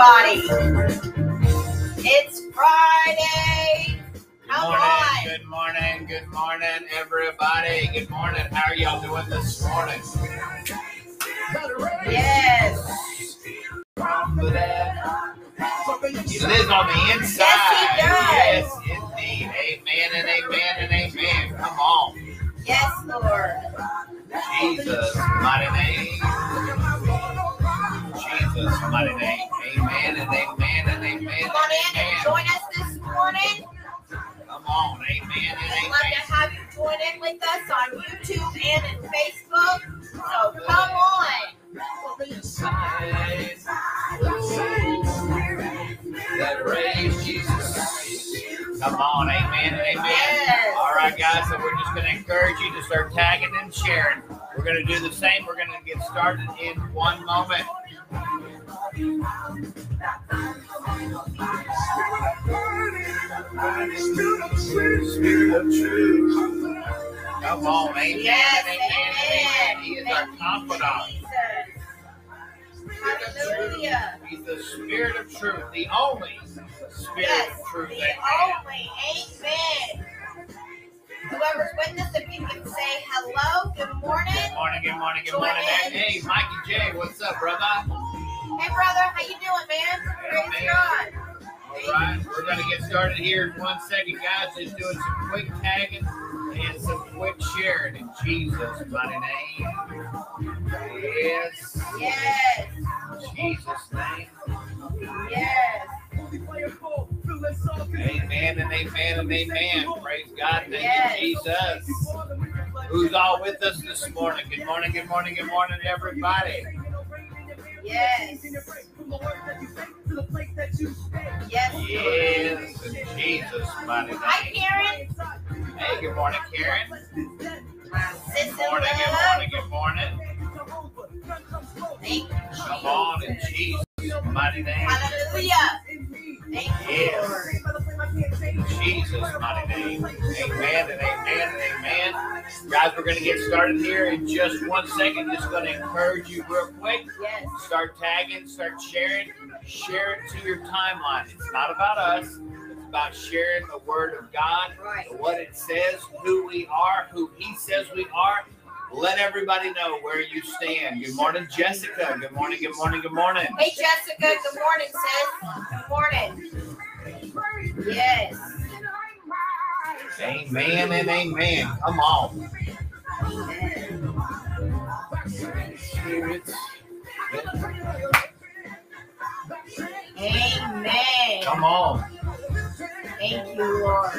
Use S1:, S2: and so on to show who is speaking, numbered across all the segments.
S1: everybody. It's Friday.
S2: Good
S1: Come
S2: morning,
S1: on.
S2: good morning, good morning, everybody. Good morning. How are y'all doing this morning?
S1: Yes.
S2: He lives on the inside.
S1: Yes,
S2: Yes, indeed. Amen and amen and amen. Come on.
S1: Yes, Lord.
S2: Jesus, mighty name. Jesus, mighty name. Amen and amen and amen.
S1: Come on in and join us this morning.
S2: Come on. Amen and amen.
S1: We'd love to have you join in with us on YouTube and in Facebook. So come on.
S2: That raised Jesus. Come on, amen and amen.
S1: Yes.
S2: All right, guys, so we're just going to encourage you to start tagging and sharing. We're going to do the same. We're going to get started in one moment. Spirit of truth. Come on, amen
S1: Yes,
S2: amen. He is our confidant.
S1: Hallelujah.
S2: He's the Spirit of truth, the only Spirit
S1: Yes,
S2: of truth.
S1: the
S2: Amen.
S1: only. Amen. Whoever's with us, if you can say hello, good morning.
S2: Good morning, good morning, good
S1: Join
S2: morning.
S1: in.
S2: Hey, Mikey J, what's up, brother?
S1: Hey, brother, how you doing, man? Praise
S2: Amen.
S1: God.
S2: All right, we're going to get started here in one second, guys. Just doing some quick tagging and some quick sharing in Jesus' mighty name. Yes,
S1: Yes,
S2: Jesus' name.
S1: yes,
S2: Amen and amen and amen. Praise God. Thank
S1: Yes.
S2: you, Jesus. Who's all with us this morning? Good morning, good morning, good morning, everybody.
S1: yes, yes.
S2: Yes, Jesus' mighty
S1: Hi. Karen.
S2: Hey, good morning, Karen. Good morning, good morning, good morning. Come on in
S1: Jesus.
S2: Jesus' mighty name.
S1: Hallelujah.
S2: Amen and amen and amen. Guys, we're going to get started here in just one second. Just going to encourage you real quick.
S1: Yes,
S2: Start tagging, start sharing, share it to your timeline. It's not about us. It's about sharing the word of God,
S1: right.
S2: what it says, who we are, who He says we are. Let everybody know where you stand. Good morning, Jessica. Good morning, good morning, good morning.
S1: Hey, Jessica. Good morning, sis. Good morning. Yes.
S2: Amen and amen. Come on.
S1: Amen.
S2: Come on.
S1: Thank you, Lord.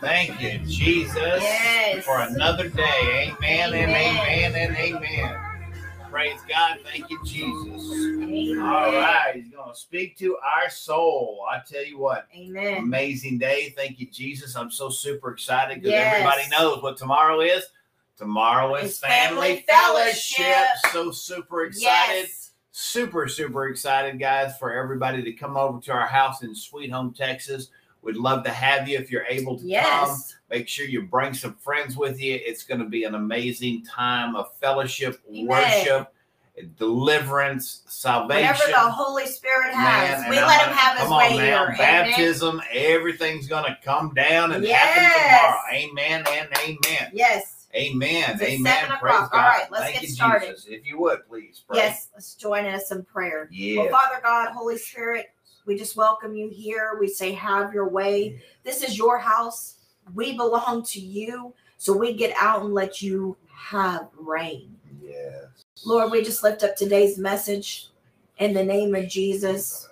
S2: Thank you, Jesus,
S1: Yes.
S2: for another day. Amen, and
S1: Amen.
S2: amen and amen. Praise God. Thank you, Jesus.
S1: Amen.
S2: All right. He's going to speak to our soul. I tell you what,
S1: Amen.
S2: amazing day. Thank you, Jesus. I'm so super excited because
S1: Yes.
S2: everybody knows what tomorrow is. Tomorrow is family,
S1: family
S2: fellowship.
S1: fellowship.
S2: So super excited.
S1: Yes.
S2: super super excited guys for everybody to come over to our house in sweet home texas we'd love to have you if you're able to come
S1: Yes.
S2: make sure you bring some friends with you it's going to be an amazing time of fellowship
S1: Amen.
S2: worship deliverance salvation
S1: Whatever the Holy Spirit has,
S2: Man,
S1: we
S2: and
S1: let
S2: I'm-
S1: him have his
S2: come
S1: way
S2: now,
S1: here. Amen.
S2: baptism everything's going to come down and
S1: Yes.
S2: happen tomorrow amen and amen
S1: Yes.
S2: amen
S1: It's
S2: amen praise god
S1: All right, let's
S2: thank
S1: get
S2: you
S1: started.
S2: jesus if you would please pray.
S1: Yes. Let's join us in prayer.
S2: yeah
S1: Well, Father God, Holy Spirit, we just welcome you here. We say, have your way. This is your house. We belong to you. So we get out and let you have reign.
S2: yes
S1: Lord, we just lift up today's message in the name of Jesus.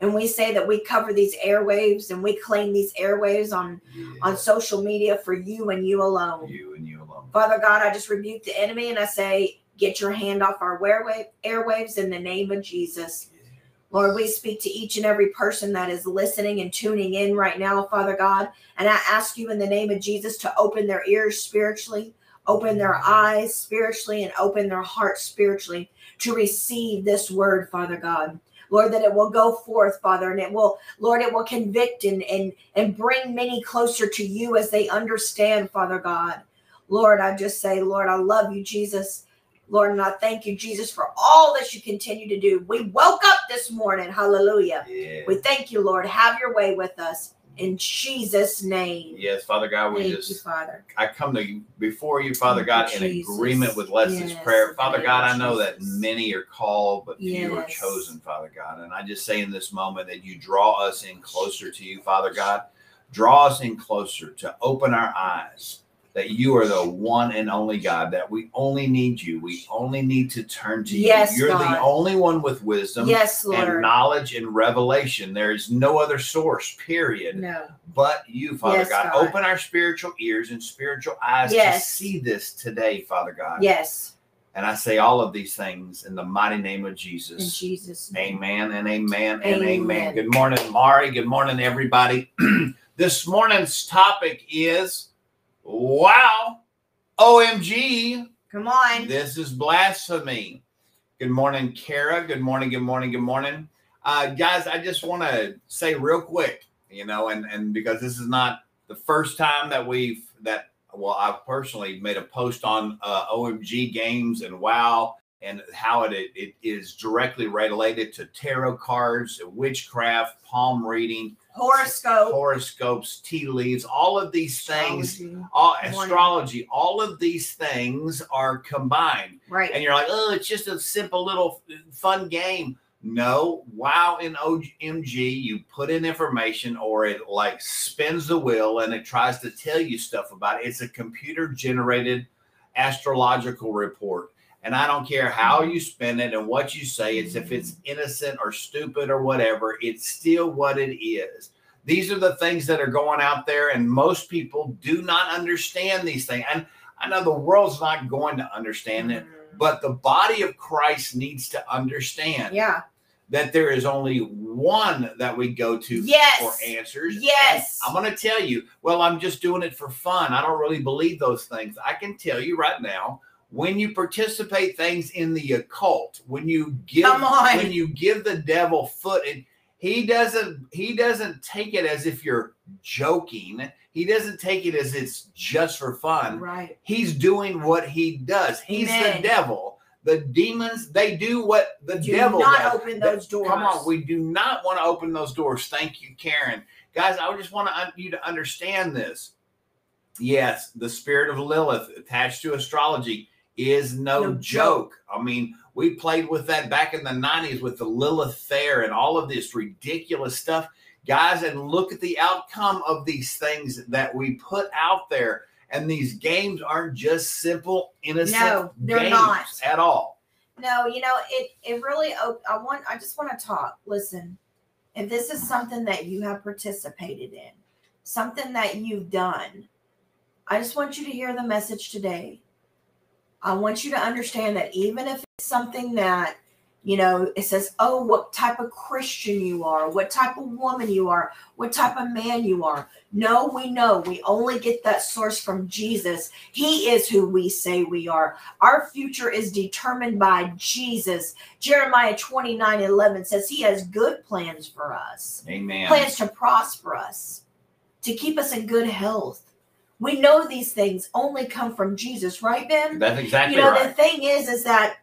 S1: And we say that we cover these airwaves and we claim these airwaves on, on social media for you and you alone.
S2: You and you alone.
S1: Father God, I just rebuke the enemy and I say, get your hand off our airwave, airwaves in the name of Jesus. Lord, we speak to each and every person that is listening and tuning in right now, Father God. And I ask you in the name of Jesus to open their ears spiritually, open their eyes spiritually, and open their hearts spiritually to receive this word, Father God. Lord, that it will go forth, Father, and it will, Lord, it will convict and and and bring many closer to you as they understand, Father God. Lord, I just say, Lord, I love you, Jesus. Lord, and I thank you, Jesus, for all that you continue to do. We woke up this morning. Hallelujah.
S2: Yeah.
S1: We thank you, Lord. Have your way with us in Jesus' name.
S2: Yes, Father God, we
S1: Thank
S2: just
S1: you, Father.
S2: I come to you before you, Father
S1: Thank
S2: God,
S1: you,
S2: in
S1: Jesus.
S2: agreement with Leslie's
S1: Yes,
S2: prayer. Father God, I know that many are called, but few are chosen, Father God. And I just say in this moment that you draw us in closer to you, Father God. Draw us in closer to open our eyes that you are the one and only God, that we only need you. We only need to turn to you.
S1: Yes,
S2: you. You're
S1: God.
S2: the only one with wisdom
S1: Yes, Lord.
S2: and knowledge and revelation. There is no other source, period
S1: No.
S2: but you, Father
S1: Yes,
S2: God.
S1: God.
S2: Open our spiritual ears and spiritual eyes
S1: Yes.
S2: to see this today, Father God.
S1: Yes.
S2: And I say all of these things in the mighty name of
S1: In
S2: Jesus.
S1: Jesus' name.
S2: Amen and amen and amen.
S1: Amen.
S2: Good morning, Mari. Good morning, everybody. this morning's topic is wow, OMG.
S1: Come on.
S2: This is blasphemy. Good morning, Kara. Good morning, good morning, good morning. Uh, guys, I just want to say real quick, you know, and, and because this is not the first time that we've, that, well, I've personally made a post on uh, OMG games and WoW and how it, it is directly related to tarot cards, witchcraft, palm reading,
S1: Horoscope.
S2: horoscopes, tea leaves, all of these things
S1: Astrology.
S2: all astrology, all of these things are combined.
S1: Right.
S2: And you're like, oh, it's just a simple little fun game. No, wow, in OMG, you put in information or it like spins the wheel and it tries to tell you stuff about it. It's a computer generated astrological report. And I don't care how you spin it and what you say, it's if it's innocent or stupid or whatever, it's still what it is. These are the things that are going out there, and most people do not understand these things. And I know the world's not going to understand it,
S1: Mm.
S2: but the body of Christ needs to understand
S1: Yeah.
S2: that there is only one that we go to
S1: Yes.
S2: for answers.
S1: Yes.
S2: And I'm going to tell you, well, I'm just doing it for fun. I don't really believe those things. I can tell you right now, when you participate things in the occult, when you give when you give the devil foot and he doesn't he doesn't take it as if you're joking. He doesn't take it as it's just for fun
S1: Right.
S2: he's doing what he does. He's
S1: Amen.
S2: the devil. The demons, they do what the
S1: Do
S2: devil
S1: not
S2: does.
S1: open those doors.
S2: Come on, we do not want to open those doors. Thank you, Karen. Guys, I just want to, you to understand this. Yes, the spirit of Lilith attached to astrology is no,
S1: No
S2: joke.
S1: joke.
S2: I mean, we played with that back in the 90s with the Lilith Fair and all of this ridiculous stuff. Guys, and look at the outcome of these things that we put out there. And these games aren't just simple, innocent
S1: No, they're
S2: games
S1: not.
S2: at all.
S1: No, you know, it it really I want I just want to talk. Listen. If this is something that you have participated in, something that you've done, I just want you to hear the message today. I want you to understand that even if it's something that you know, it says, oh, what type of Christian you are, what type of woman you are, what type of man you are. No, we know we only get that source from Jesus. He is who we say we are. Our future is determined by Jesus. Jeremiah 29 11 says he has good plans for us,
S2: Amen.
S1: plans to prosper us, to keep us in good health. We know these things only come from Jesus, right, Ben?
S2: That's exactly right.
S1: you know
S2: right.
S1: the thing is is that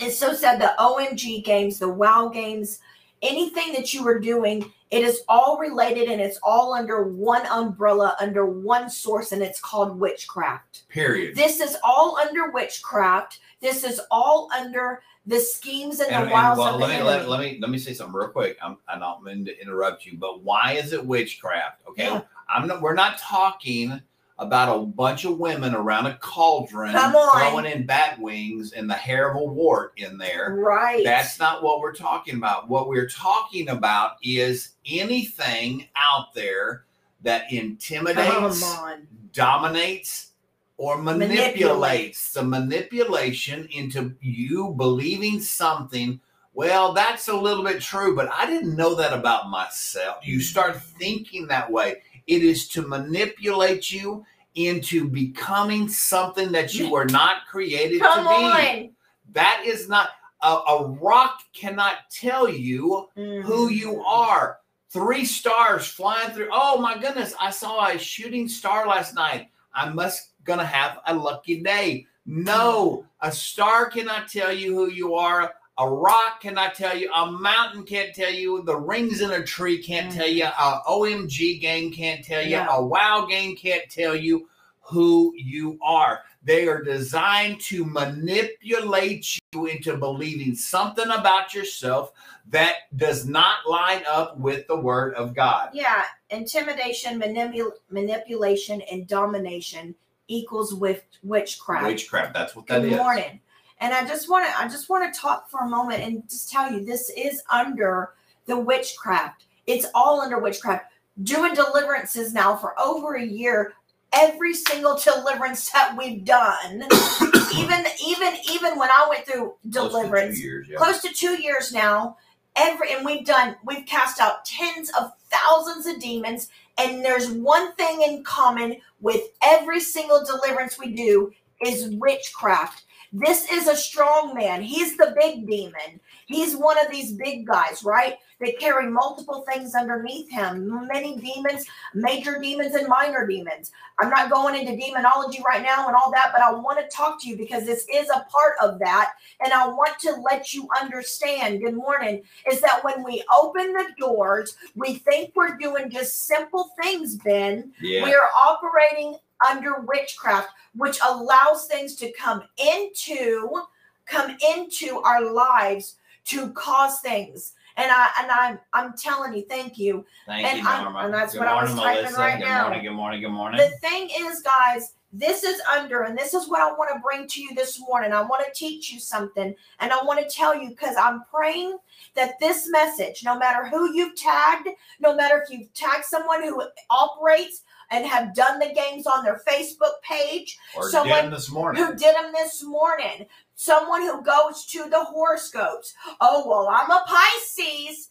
S1: it's so sad the omg games the wow games anything that you are doing it is all related and it's all under one umbrella under one source and it's called witchcraft
S2: Period.
S1: this is all under witchcraft this is all under the schemes and,
S2: And,
S1: the wiles
S2: well,
S1: of
S2: let
S1: the
S2: me
S1: enemy.
S2: let, let me let me say something real quick. I'm I don't mean to interrupt you, but why is it witchcraft? Okay,
S1: Yeah.
S2: I'm not. We're not talking about a bunch of women around a cauldron throwing in bat wings and the hair of a wart in there.
S1: right
S2: That's not what we're talking about. What we're talking about is anything out there that intimidates, dominates, or manipulates.
S1: Manipulates.
S2: The manipulation into you believing something. Well, that's a little bit true, but I didn't know that about myself. You start thinking that way. It is to manipulate you into becoming something that you were not created
S1: come
S2: to be.
S1: on
S2: That is not a, a rock cannot tell you who
S1: Mhm.
S2: you are. Three stars flying through. Oh my goodness, I saw a shooting star last night. I must gonna have a lucky day. No, a star cannot tell you who you are. A rock cannot tell you. A mountain can't tell you. The rings in a tree can't tell you. A mm-hmm. OMG game can't tell you.
S1: Yeah.
S2: A WoW game can't tell you who you are. They are designed to manipulate you into believing something about yourself that does not line up with the word of God.
S1: Yeah, intimidation, manipul- manipulation, and domination equals with witchcraft.
S2: Witchcraft. That's what that
S1: Good
S2: is.
S1: morning. And I just want to I just want to talk for a moment and just tell you this is under the witchcraft. It's all under witchcraft. Doing deliverances now for over a year. Every single deliverance that we've done, even even even when I went through
S2: Close to
S1: deliverance,
S2: years, yeah.
S1: close to two years now. Every and we've done we've cast out tens of thousands of demons, and there's one thing in common with every single deliverance we do is witchcraft. This is a strong man. He's the big demon. He's one of these big guys, right? They carry multiple things underneath him. Many demons, major demons and minor demons. I'm not going into demonology right now and all that, but I want to talk to you because this is a part of that. And I want to let you understand, good morning, is that when we open the doors, we think we're doing just simple things, Ben.
S2: yeah.
S1: We are operating under witchcraft, which allows things to come into come into our lives to cause things. And I and I'm I'm telling you, thank you.
S2: Thank
S1: And
S2: you,
S1: I'm-
S2: Norma.
S1: and that's
S2: good
S1: what I was
S2: morning,
S1: typing
S2: Melissa.
S1: right
S2: good
S1: now.
S2: morning. Good morning. Good morning.
S1: The thing is, guys, this is under, and this is what I want to bring to you this morning. I want to teach you something, and I want to tell you because I'm praying that this message, no matter who you've tagged, no matter if you've tagged someone who operates and have done the games on their Facebook page,
S2: or
S1: someone
S2: this morning.
S1: who did them this morning, someone who goes to the horoscopes. Oh, well, I'm a Pisces.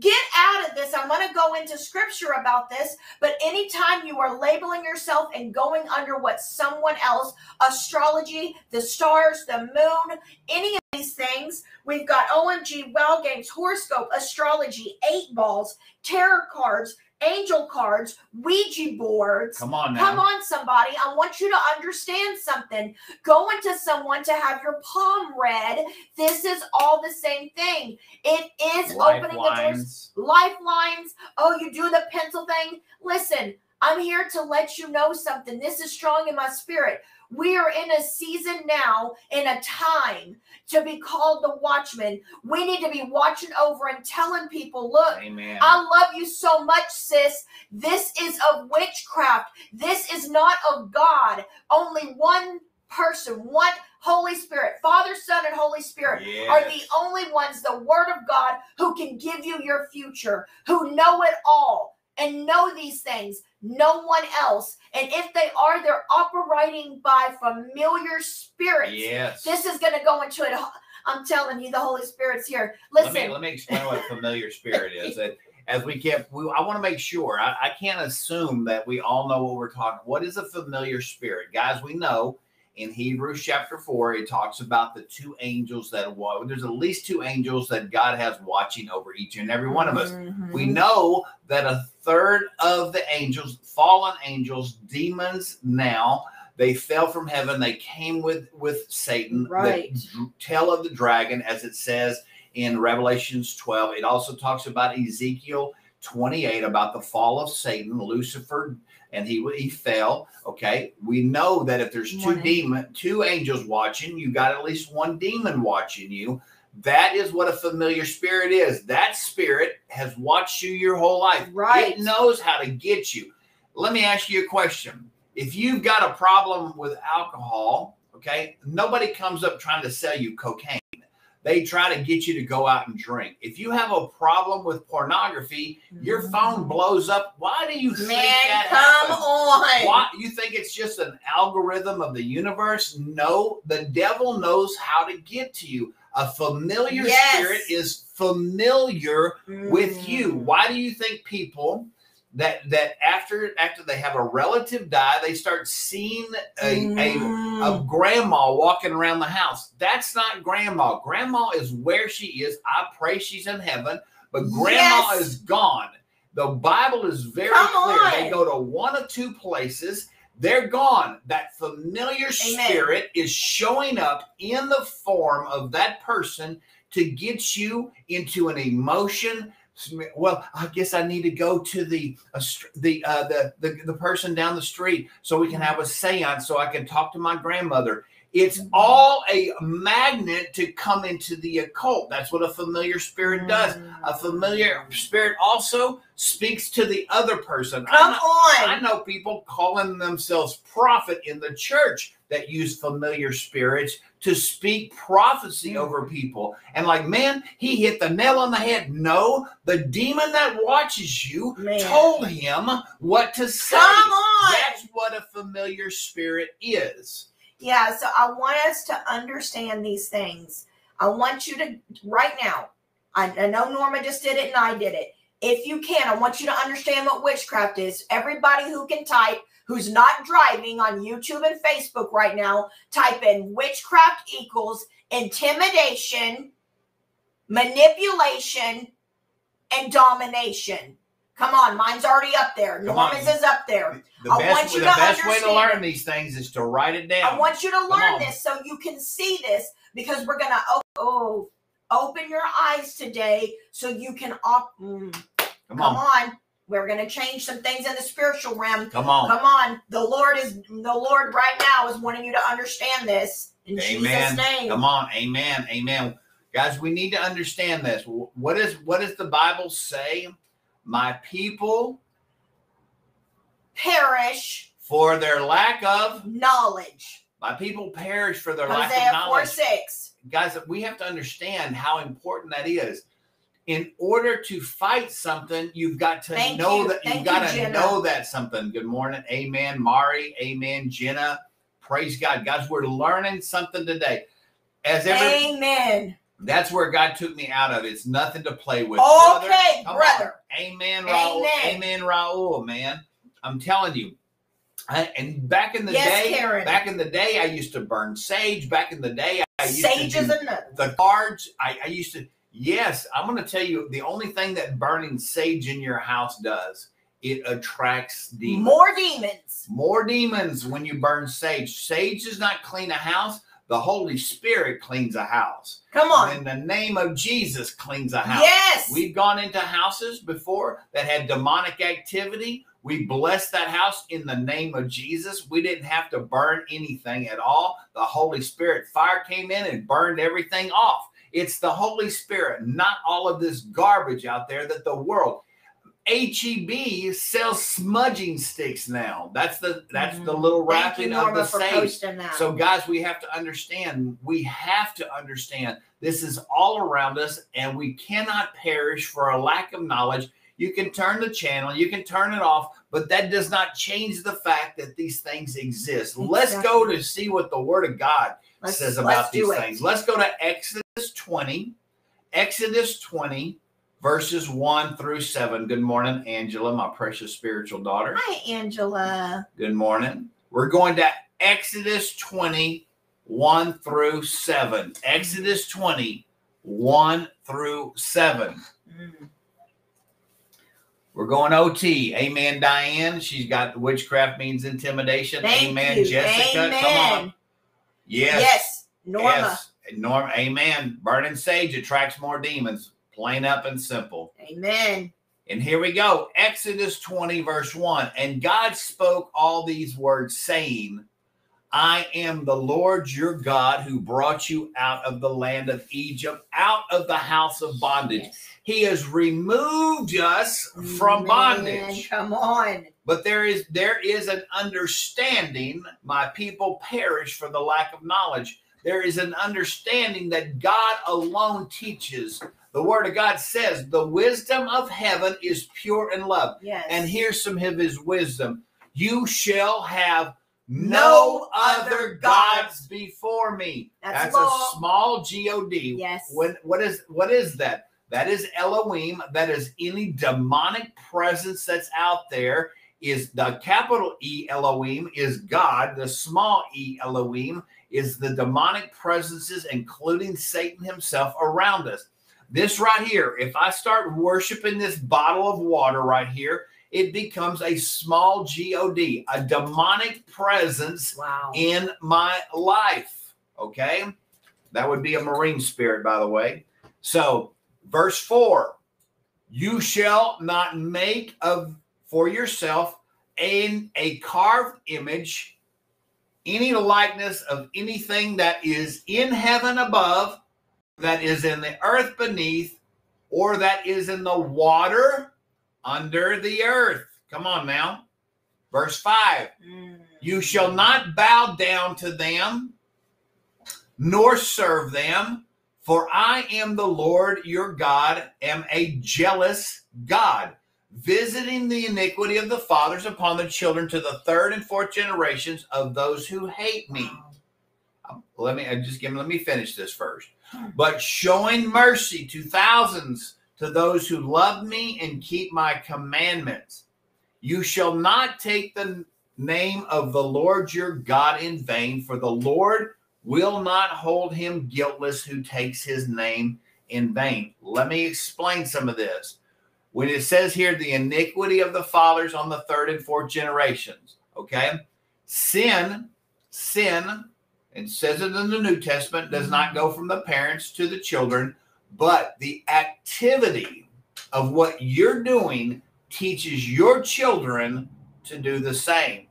S1: Get out of this. I'm going to go into scripture about this. But anytime you are labeling yourself and going under what someone else, astrology, the stars, the moon, any of these things, we've got OMG, well games, horoscope, astrology, eight balls, tarot cards, angel cards, Ouija boards.
S2: Come on now.
S1: Come on, somebody. I want you to understand something. Going to someone to have your palm read, this is all the same thing. It is opening the doors.
S2: Lifelines.
S1: Oh, you do the pencil thing. Listen, I'm here to let you know something. This is strong in my spirit. We are in a season now, in a time to be called the watchman. We need to be watching over and telling people, look,
S2: Amen.
S1: I love you so much, sis. This is of witchcraft. This is not of God. Only one person, one Holy Spirit, Father, Son, and Holy Spirit are the only ones, the Word of God, who can give you your future, who know it all and know these things. No one else. And if they are, they're operating by familiar spirits.
S2: Yes.
S1: This is going to go into it. I'm telling you, the Holy Spirit's here.
S2: let
S1: Listen,
S2: me let me explain what familiar spirit is. That as we kept, we, I want to make sure. I, I can't assume that we all know what we're talking. What is a familiar spirit, guys? We know in Hebrews chapter four, it talks about the two angels that there's at least two angels that God has watching over each and every one of us.
S1: Mhm.
S2: We know that a third of the angels, fallen angels, demons now, they fell from heaven. They came with with Satan. the
S1: Right.
S2: tail of the dragon, as it says in Revelations 12. It also talks about Ezekiel 28 about the fall of Satan, Lucifer, and he he fell. Okay, we know that if there's two demon, two angels watching, you got at least one demon watching you. That is what a familiar spirit is. That spirit has watched you your whole life.
S1: Right.
S2: It knows how to get you. Let me ask you a question. If you've got a problem with alcohol, okay, nobody comes up trying to sell you cocaine. They try to get you to go out and drink. If you have a problem with pornography, your phone blows up. Why do you think
S1: Man,
S2: that
S1: come
S2: happens?
S1: on.
S2: Why you think it's just an algorithm of the universe? No, the devil knows how to get to you. A familiar
S1: Yes.
S2: spirit is familiar with you.
S1: Mm.
S2: Why do you think people that that after after they have a relative die, they start seeing a, a
S1: Mm.
S2: a grandma walking around the house. That's not grandma. Grandma is where she is. I pray she's in heaven, but grandma
S1: Yes.
S2: is gone. The Bible is very
S1: Come
S2: clear. They go to one of two places. they're gone. That familiar spirit is showing up in the form of that person to get you into an emotion. Well, I guess I need to go to the the, uh, the the the person down the street so we can have a séance so I can talk to my grandmother. It's all a magnet to come into the occult. That's what a familiar spirit does. A familiar spirit also speaks to the other person. I
S1: Come
S2: know-
S1: on.
S2: I know people calling themselves prophet in the church that use familiar spirits to speak prophecy
S1: Mm.
S2: over people. And like, man, he hit the nail on the head. No, the demon that watches you
S1: Man.
S2: told him what to say.
S1: Come on.
S2: That's what a familiar spirit is.
S1: Yeah, so I want us to understand these things. I want you to, right now, I, I know Norma just did it and I did it. If you can, I want you to understand what witchcraft is. Everybody who can type, who's not driving on YouTube and Facebook right now, type in witchcraft equals intimidation, manipulation, and domination. Come on, mine's already up there.
S2: Come on.
S1: Is up there.
S2: The
S1: I
S2: best,
S1: want you
S2: the
S1: to
S2: best way to learn these things is to write it down.
S1: I want you to learn this so you can see this because we're gonna oh, oh open your eyes today so you can op- mm,
S2: Come
S1: come
S2: on.
S1: on. We're gonna change some things in the spiritual realm.
S2: Come on.
S1: Come on, the Lord is the Lord right now is wanting you to understand this in
S2: Amen.
S1: Jesus' name.
S2: Come on, amen, amen. Guys, we need to understand this. What is what does the Bible say? My people
S1: Perish
S2: for their lack of
S1: knowledge.
S2: my people perish for their lack
S1: Hosea
S2: of
S1: 4
S2: knowledge.
S1: 6.
S2: Guys, we have to understand how important that is. In order to fight something, you've got to
S1: Thank
S2: know
S1: you.
S2: that
S1: Thank
S2: you've got
S1: you,
S2: to
S1: Jenna.
S2: know that something. Good morning, amen, Mari, amen, Jenna. Praise God, guys. We're learning something today. As ever,
S1: Amen.
S2: That's where God took me out of. It's nothing to play with. brother.
S1: Okay,
S2: on.
S1: brother.
S2: Amen, Raul.
S1: Amen.
S2: Amen, Raul, man. I'm telling you. I, and back in the
S1: Yes,
S2: day,
S1: Karen.
S2: back in the day, I used to burn sage. Back in the day, I used
S1: Sage
S2: to
S1: is another.
S2: the cards. I, I used to. Yes, I'm going to tell you the only thing that burning sage in your house does. It attracts demons.
S1: More demons.
S2: More demons when you burn sage. Sage does not clean a house. The Holy Spirit cleans a house.
S1: Come on.
S2: In the name of Jesus, cleans a house.
S1: Yes.
S2: We've gone into houses before that had demonic activity. We blessed that house in the name of Jesus. We didn't have to burn anything at all. The Holy Spirit fire came in and burned everything off. It's the Holy Spirit, not all of this garbage out there that the world. HEB sells smudging sticks now. That's the that's the
S1: Mhm.
S2: little wrapping of the sage. So, guys, we have to understand. We have to understand this is all around us, and we cannot perish for a lack of knowledge. You can turn the channel, you can turn it off, but that does not change the fact that these things exist. Let's go to see what the Word of God
S1: Let's-
S2: says about these things. Let's go to Exodus 20. Exodus 20, verses 1 through 7. Good morning, Angela, my precious spiritual daughter.
S1: Hi, Angela.
S2: Good morning. We're going to Exodus 20, 1 through 7. Exodus 20, 1 through 7.
S1: Mm.
S2: We're going OT. Amen, Diane. She's got witchcraft means intimidation.
S1: Thank
S2: Amen,
S1: you.
S2: Jessica.
S1: Amen.
S2: Come on. Yes.
S1: Yes, Norma.
S2: Yes. Norm, amen. Burning sage attracts more demons. Plain up and simple.
S1: Amen.
S2: And here we go. Exodus 20, verse 1. And God spoke all these words, saying, I am the Lord your God who brought you out of the land of Egypt, out of the house of bondage.
S1: Yes.
S2: He has removed us from
S1: Man,
S2: bondage.
S1: Come on.
S2: But there is there is an understanding, my people perish for the lack of knowledge. There is an understanding that God alone teaches. The word of God says, the wisdom of heaven is pure and love.
S1: Yes.
S2: And here's some of his wisdom. You shall have no,
S1: No
S2: other gods
S1: gods.
S2: before me.
S1: That's
S2: a small G-O-D.
S1: Yes.
S2: When what is what is that? That is Elohim. That is any demonic presence that's out there. Is the capital E Elohim is God. The small E Elohim is the demonic presences, including Satan himself, around us. This right here, if I start worshiping this bottle of water right here, it becomes a small God, a demonic presence
S1: Wow.
S2: in my life. Okay. That would be a marine spirit, by the way. So, verse 4 You shall not make of for yourself in a carved image any likeness of anything that is in heaven above, that is in the earth beneath, or that is in the water under the earth. Come on now. Verse 5
S1: Mm.
S2: you shall not bow down to them, nor serve them, for I am the Lord your God, am a jealous God, visiting the iniquity of the fathers upon the children to the third and fourth generations of those who hate me. Let me I just give let me finish this first. But showing mercy to thousands to those who love me and keep my commandments. You shall not take the name of the Lord your God in vain, for the Lord will not hold him guiltless who takes his name in vain. Let me explain some of this. When it says here, the iniquity of the fathers on the third and fourth generations, okay? Sin, sin, it says it in the New Testament, does not go from the parents to the children, but the activity of what you're doing teaches your children to do the same.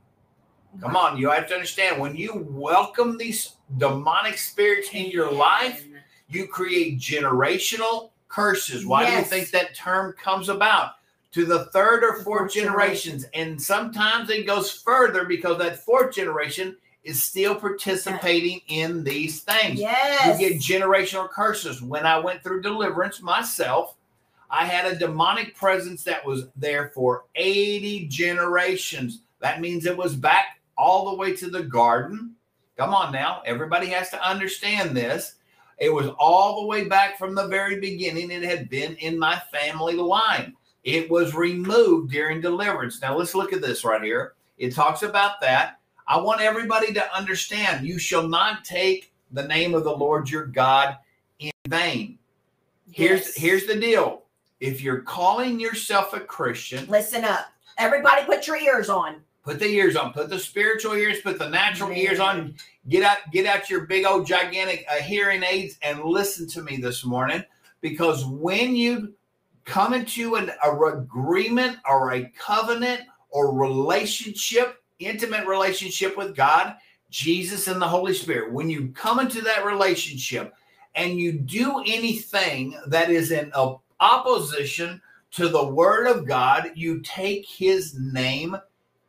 S2: Come on, you have to understand when you welcome these demonic spirits in your life, you create generational curses. Why do you think that term comes about? To the third or fourth
S1: fourth
S2: generations. And sometimes it goes further because that fourth generation is still participating in these things.
S1: Yes.
S2: You get generational curses. When I went through deliverance myself, I had a demonic presence that was there for 80 generations. That means it was back all the way to the garden. Come on now. Everybody has to understand this. It was all the way back from the very beginning. It had been in my family line. It was removed during deliverance. Now let's look at this right here. It talks about that. I want everybody to understand you shall not take the name of the Lord your God in vain. Here's
S1: Yes.
S2: here's the deal. If you're calling yourself a Christian,
S1: Listen up. Everybody put your ears on.
S2: put the ears on, put the spiritual ears, put the natural ears on. Get out get out your big old gigantic uh, hearing aids and listen to me this morning because when you come into an agreement or a covenant or relationship, intimate relationship with God, Jesus and the Holy Spirit, when you come into that relationship and you do anything that is in opposition to the word of God, you take his name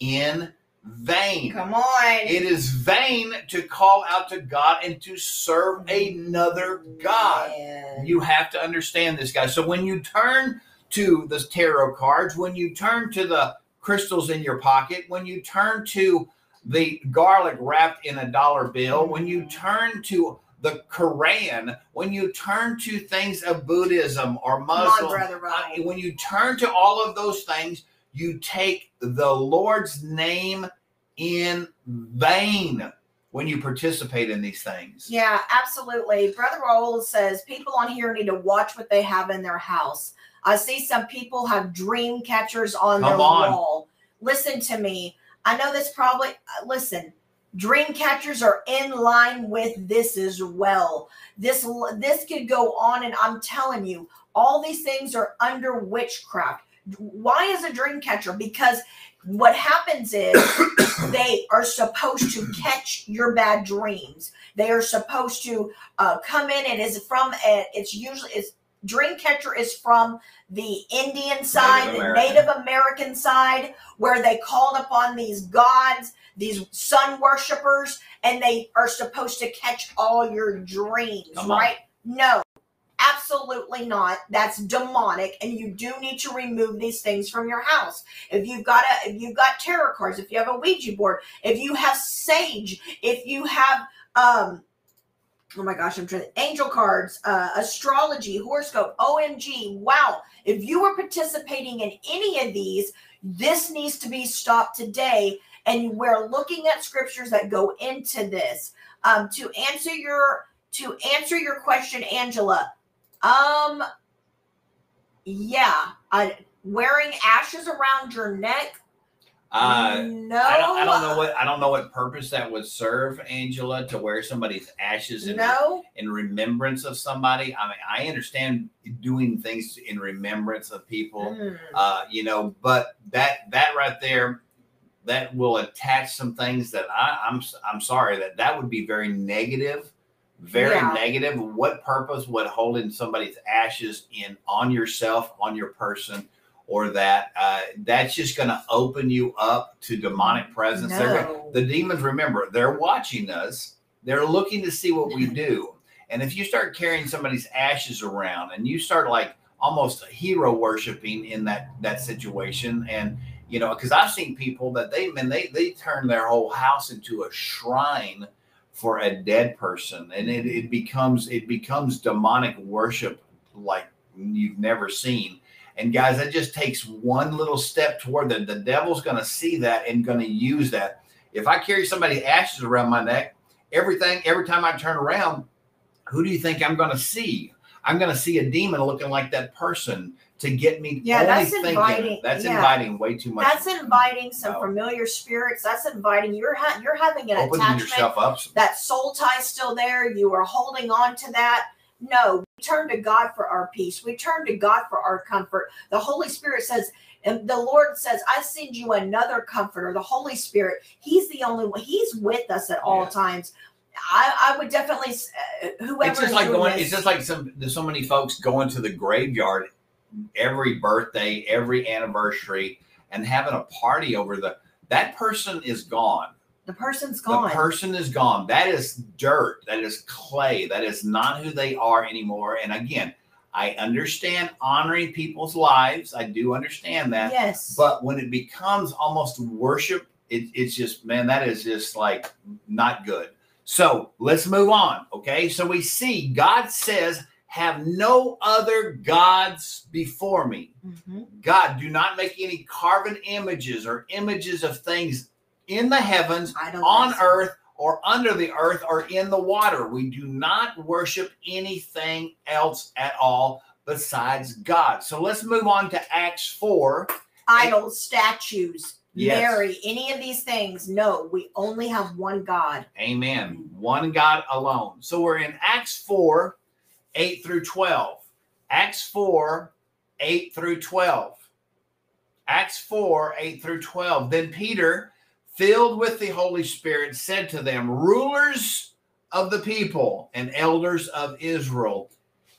S2: in vain.
S1: Come on.
S2: It is vain to call out to God and to serve mm-hmm. another God.
S1: Man.
S2: You have to understand this, guys. So when you turn to the tarot cards, when you turn to the crystals in your pocket, when you turn to the garlic wrapped in a dollar bill, when you turn to the Quran, when you turn to things of Buddhism or
S1: on,
S2: Muslim, uh, when you turn to all of those things, you take the Lord's name in vain when you participate in these things.
S1: Yeah, absolutely. Brother Raoul says people on here need to watch what they have in their house. I see some people have dream catchers on their
S2: on.
S1: wall. Listen to me. I know this probably, uh, listen, dream catchers are in line with this as well. This this could go on and I'm telling you, all these things are under witchcraft. Why is a dream catcher? Because what happens is they are supposed to catch your bad dreams. They are supposed to uh, come in and is from a, it's usually it's dream catcher is from the Indian side, the Native American side, where they called upon these gods, these sun worshippers, and they are supposed to catch all your dreams,
S2: Come on.
S1: right? No, absolutely not. That's demonic, and you do need to remove these things from your house. If you've got a, if you've got tarot cards, if you have a Ouija board, if you have sage, if you have um oh my gosh, I'm trying angel cards, uh astrology, horoscope, OMG, wow. If you were participating in any of these, this needs to be stopped today. And we're looking at scriptures that go into this. Um, to answer your to answer your question, Angela, um yeah, wearing ashes around your neck.
S2: Uh,
S1: no,
S2: I don't, I don't know what I don't know what purpose that would serve, Angela, to wear somebody's ashes in,
S1: No,
S2: in remembrance of somebody. I mean, I understand doing things in remembrance of people,
S1: Mm.
S2: uh, you know, but that that right there, that will attach some things that I, I'm I'm sorry that that would be very negative, very
S1: Yeah.
S2: negative. What purpose would holding somebody's ashes in on yourself, on your person? Or that uh, that's just going to open you up to demonic presence.
S1: No.
S2: the demons remember they're watching us they're looking to see what we do and if you start carrying somebody's ashes around and you start like almost hero worshiping in that that situation and you know because i've seen people that they man they they turn their whole house into a shrine for a dead person and it, it becomes it becomes demonic worship like you've never seen and guys that just takes one little step toward that the devil's going to see that and going to use that if I carry somebody's ashes around my neck, everything, every time I turn around, who do you think I'm going to see? I'm going to see a demon looking like that person to get me.
S1: Yeah, that's
S2: thinking.
S1: inviting-
S2: That's
S1: yeah.
S2: inviting way too much.
S1: That's inviting some familiar spirits. That's inviting you're ha- you're having an
S2: Opening
S1: attachment.
S2: yourself up.
S1: That soul tie still there. You are holding on to that. No, turn to God for our peace. We turn to God for our comfort. The Holy Spirit says, and the Lord says, I send you another comforter, the Holy Spirit. He's the only one. He's with us at all
S2: Yeah.
S1: times. I, I would definitely, uh, whoever
S2: It's just like going.
S1: this-
S2: It's just like some. There's so many folks going to the graveyard every birthday, every anniversary, and having a party over the. That person is gone.
S1: The person's gone.
S2: The person is gone. That is dirt. That is clay. That is not who they are anymore. And again, I understand honoring people's lives. I do understand that.
S1: yes.
S2: But when it becomes almost worship, it, it's just, man, that is just like not good. So let's move on. Okay. So we see God says, have no other gods before me.
S1: Mhm.
S2: God, do not make any carven images or images of things in the heavens on earth or under the earth or in the water. We do not worship anything else at all besides God. So let's move on to Acts 4.
S1: idols, statues,
S2: Yes.
S1: Mary, any of these things. No, we only have one God.
S2: Amen. One God alone. So we're in Acts 4, 8 through 12. Acts 4, 8 through 12. Acts 4, 8 through 12. Then Peter, filled with the Holy Spirit, said to them, Rulers of the people and elders of Israel,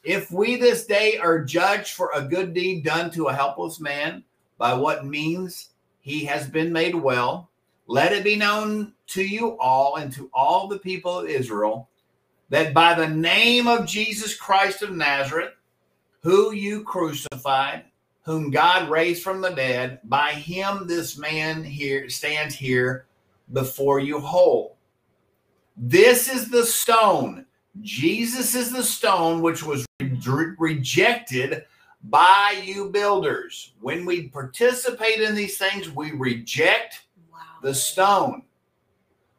S2: if we this day are judged for a good deed done to a helpless man, by what means he has been made well, let it be known to you all and to all the people of Israel that by the name of Jesus Christ of Nazareth, who you crucified, whom God raised from the dead, by him this man here stands here before you whole. This is the stone. Jesus is the stone which was re- rejected by you builders. When we participate in these things, we reject
S1: Wow.
S2: the stone,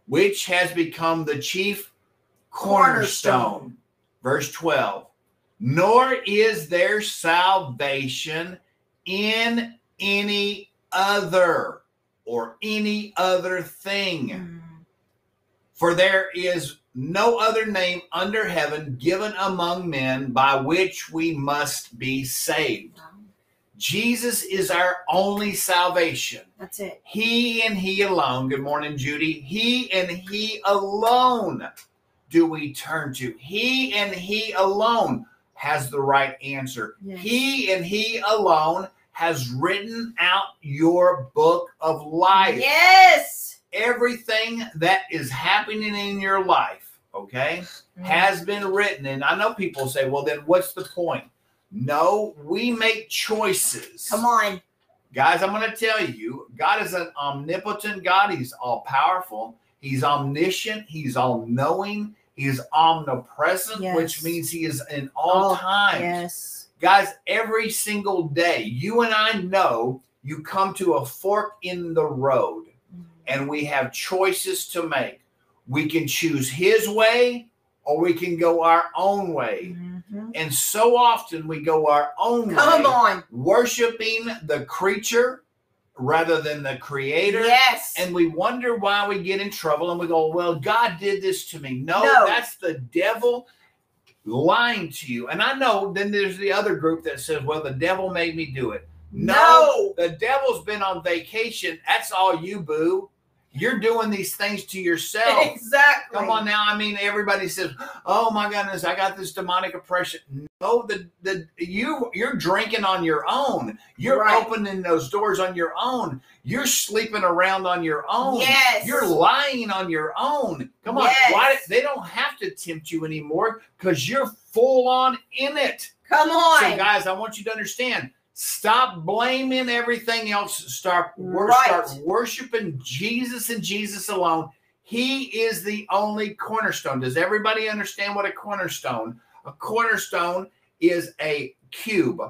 S2: which has become the chief cornerstone.
S1: Cornerstone.
S2: Verse 12. Nor is there salvation in any other or any other thing.
S1: Mm.
S2: For there is no other name under heaven given among men by which we must be saved.
S1: Wow.
S2: Jesus is our only salvation.
S1: That's it.
S2: He and He alone. Good morning, Judy. He and He alone do we turn to. He and He alone has the right answer.
S1: Yes.
S2: He and He alone has written out your book of life.
S1: Yes.
S2: Everything that is happening in your life, okay, mm. has been written. And I know people say, well, then what's the point? No, we make choices.
S1: Come on.
S2: Guys, I'm going to tell you, God is an omnipotent God. He's all powerful. He's omniscient. He's all knowing. He's omnipresent,
S1: Yes.
S2: which means he is in all
S1: Oh,
S2: times.
S1: Yes.
S2: Guys, every single day, you and I know you come to a fork in the road
S1: Mm.
S2: and we have choices to make. We can choose his way or we can go our own way.
S1: Mhm.
S2: And so often we go our own
S1: Come
S2: way,
S1: on.
S2: worshiping the creature rather than the creator.
S1: Yes.
S2: And we wonder why we get in trouble and we go, Well, God did this to me. No,
S1: No.
S2: that's the devil lying to you. And I know then there's the other group that says, Well, the devil made me do it.
S1: No.
S2: the devil's been on vacation. That's all you, boo. You're doing these things to yourself.
S1: exactly.
S2: Come on now. I mean, everybody says, "Oh my goodness, I got this demonic oppression." No, the the you you're drinking on your own. You're
S1: Right.
S2: opening those doors on your own. You're sleeping around on your own.
S1: Yes.
S2: You're lying on your own. Come on.
S1: Yes.
S2: Why they don't have to tempt you anymore because you're full on in it.
S1: Come on.
S2: So, guys, I want you to understand. Stop blaming everything else. Start, wor-
S1: Right.
S2: start worshiping Jesus and Jesus alone. He is the only cornerstone. Does everybody understand what a cornerstone? A cornerstone is a cube,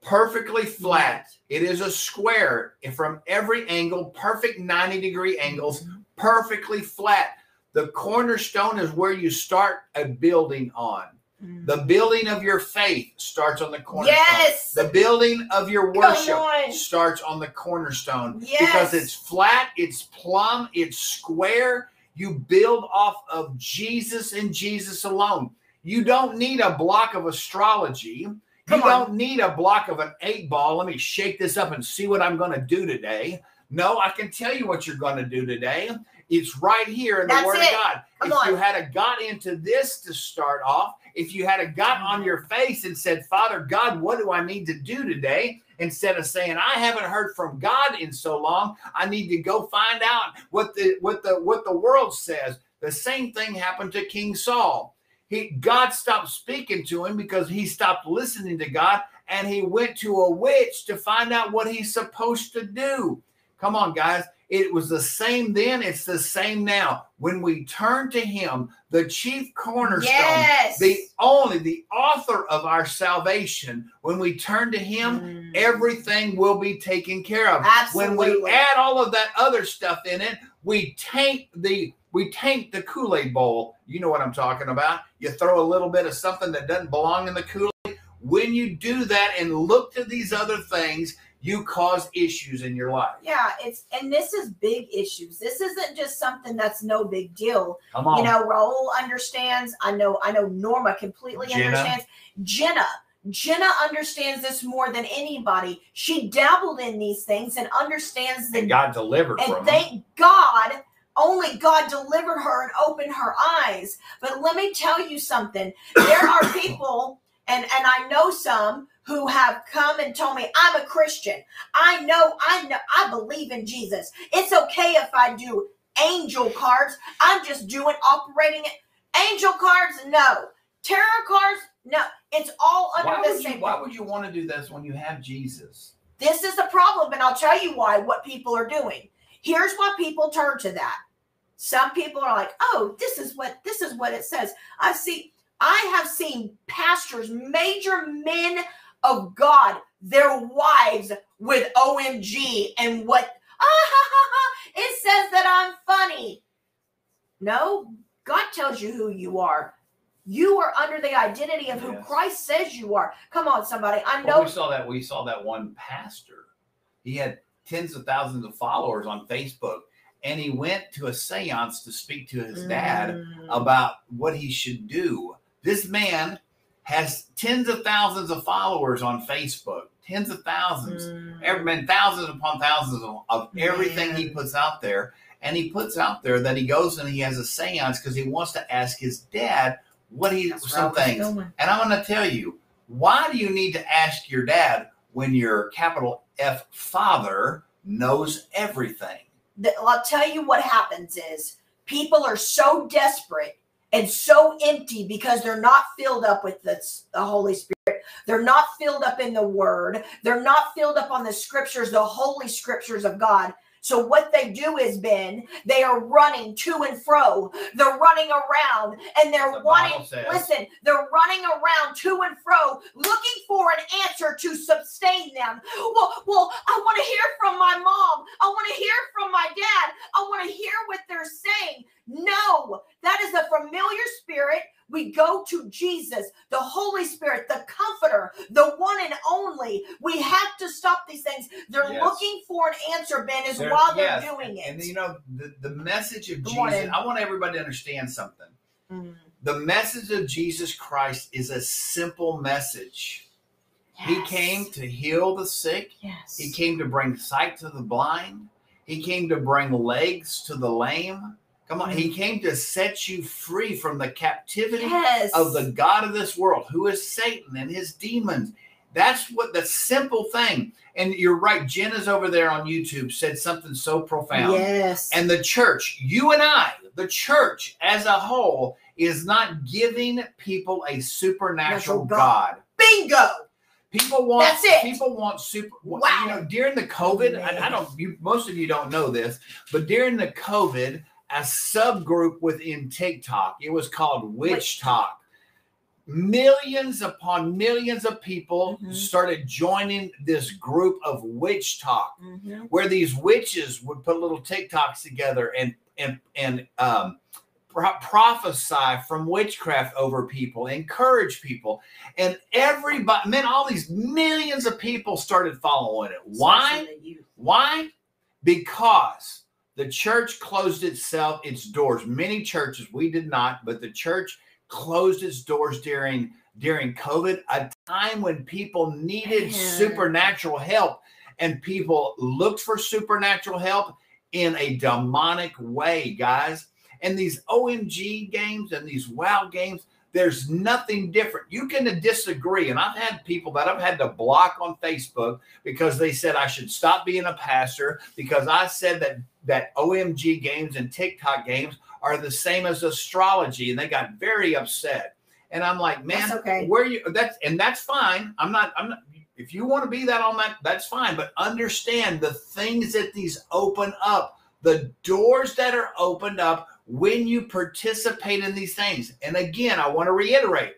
S2: perfectly flat. It is a square and from every angle, perfect 90 degree angles, mm-hmm. perfectly flat. The cornerstone is where you start a building on.
S1: Mm.
S2: The building of your faith starts on the cornerstone.
S1: Yes.
S2: The building of your worship
S1: on.
S2: starts on the cornerstone
S1: Yes.
S2: because it's flat, it's plumb, it's square. You build off of Jesus and Jesus alone. You don't need a block of astrology.
S1: Come
S2: you
S1: on.
S2: don't need a block of an eight ball. Let me shake this up and see what I'm going to do today. No, I can tell you what you're going to do today. It's right here in the
S1: That's
S2: Word
S1: it.
S2: of God.
S1: Come
S2: if
S1: on.
S2: you had a got into this to start off, if you had a got on your face and said, Father God, what do I need to do today? Instead of saying, I haven't heard from God in so long, I need to go find out what the what the what the world says. The same thing happened to King Saul. He God stopped speaking to him because he stopped listening to God and he went to a witch to find out what he's supposed to do. Come on, guys. It was the same then, it's the same now. When we turn to him, the chief cornerstone,
S1: Yes.
S2: the only, the author of our salvation, when we turn to him,
S1: Mm.
S2: everything will be taken care of. When we add all of that other stuff in it, we taint the we taint the Kool-Aid bowl. You know what I'm talking about. You throw a little bit of something that doesn't belong in the Kool-Aid. When you do that and look to these other things, you cause issues in your life.
S1: Yeah, it's and this is big issues. This isn't just something that's no big deal.
S2: Come on.
S1: You know, Raul understands. I know, I know Norma completely
S2: Jenna.
S1: understands. Jenna. Jenna understands this more than anybody. She dabbled in these things and understands
S2: that God delivered
S1: and
S2: them.
S1: thank God only God delivered her and opened her eyes. But let me tell you something. There are people, and and I know some who have come and told me I'm a Christian. I know, I know, I believe in Jesus. It's okay if I do angel cards. I'm just doing operating it. Angel cards, no. Tarot cards, no. It's all under
S2: why
S1: the
S2: would, you,
S1: same.
S2: why would you want to do this when you have Jesus?
S1: This is the problem, and I'll tell you why. What people are doing. Here's why people turn to that. Some people are like, "Oh, this is what this is what it says." I see. I have seen pastors, major men of God, their wives with OMG and what ah, ha, ha, ha, it says that I'm funny. No, God tells you who you are. You are under the identity of who
S2: Yes.
S1: Christ says you are. Come on, somebody. I
S2: Well,
S1: know
S2: we saw that. We saw that one pastor. He had tens of thousands of followers on Facebook, and he went to a séance to speak to his dad
S1: Mm.
S2: about what he should do. This man has tens of thousands of followers on Facebook, tens of thousands,
S1: Mm.
S2: every man, thousands upon thousands of, of everything he puts out there. And he puts out there that he goes and he has a seance because he wants to ask his dad what he
S1: That's
S2: some things.
S1: going.
S2: And I'm going to tell you, why do you need to ask your dad when your capital F father knows everything?
S1: The- I'll tell you what happens is people are so desperate and so empty because they're not filled up with the, the Holy Spirit. They're not filled up in the Word. They're not filled up on the scriptures, the holy scriptures of God. So what they do is, Ben, they are running to and fro. They're running around and they're
S2: The
S1: wanting. Listen, they're running around to and fro, looking for an answer to sustain them. Well, well, I want to hear from my mom. I want to hear from my dad. I want to hear what they're saying. No, that is a familiar spirit We go to Jesus, the Holy Spirit, the Comforter, the one and only. We have to stop these things. They're
S2: Yes.
S1: looking for an answer, Ben, is
S2: There-
S1: while they're
S2: yes,
S1: doing it.
S2: And you know, the, the message of
S1: Good
S2: Jesus. I want everybody to understand something.
S1: Mm,
S2: The message of Jesus Christ is a simple message. He came to heal the sick,
S1: Yes.
S2: he came to bring sight to the blind, he came to bring legs to the lame. Come on, he came to set you free from the captivity
S1: yes.
S2: of the God of this world, who is Satan and his demons. That's what the simple thing. And you're right, Jen is over there on YouTube, said something so profound.
S1: Yes.
S2: And the church, you and I, the church as a whole, is not giving people a supernatural God.
S1: God. bingo.
S2: People want
S1: That's it.
S2: people want super
S1: Wow.
S2: you know during the COVID. I, I don't you most of you don't know this, but during the COVID, a subgroup within TikTok, it was called WitchTok. Millions upon millions of people
S1: Mhm.
S2: started joining this group of WitchTok
S1: Mhm.
S2: where these witches would put little TikToks together and and and um, pro- prophesy from witchcraft over people, encourage people, and everybody, man, all these millions of people started following it. Why?
S1: Especially the youth.
S2: Why? Because the church closed itself its doors. Many churches, we did not, but the church closed its doors during during COVID, a time when people needed supernatural help, and people looked for supernatural help in a demonic way, guys. And these OMG games and these WoW games, there's nothing different. You can disagree. And I've had people that I've had to block on Facebook because they said I should stop being a pastor because I said that that OMG games and TikTok games are the same as astrology, and they got very upset. And I'm like, man,
S1: That's okay.
S2: where you that's and that's fine. I'm not. I'm not. If you want to be that on that, that's fine. But understand the things that these open up, the doors that are opened up when you participate in these things. And again, I want to reiterate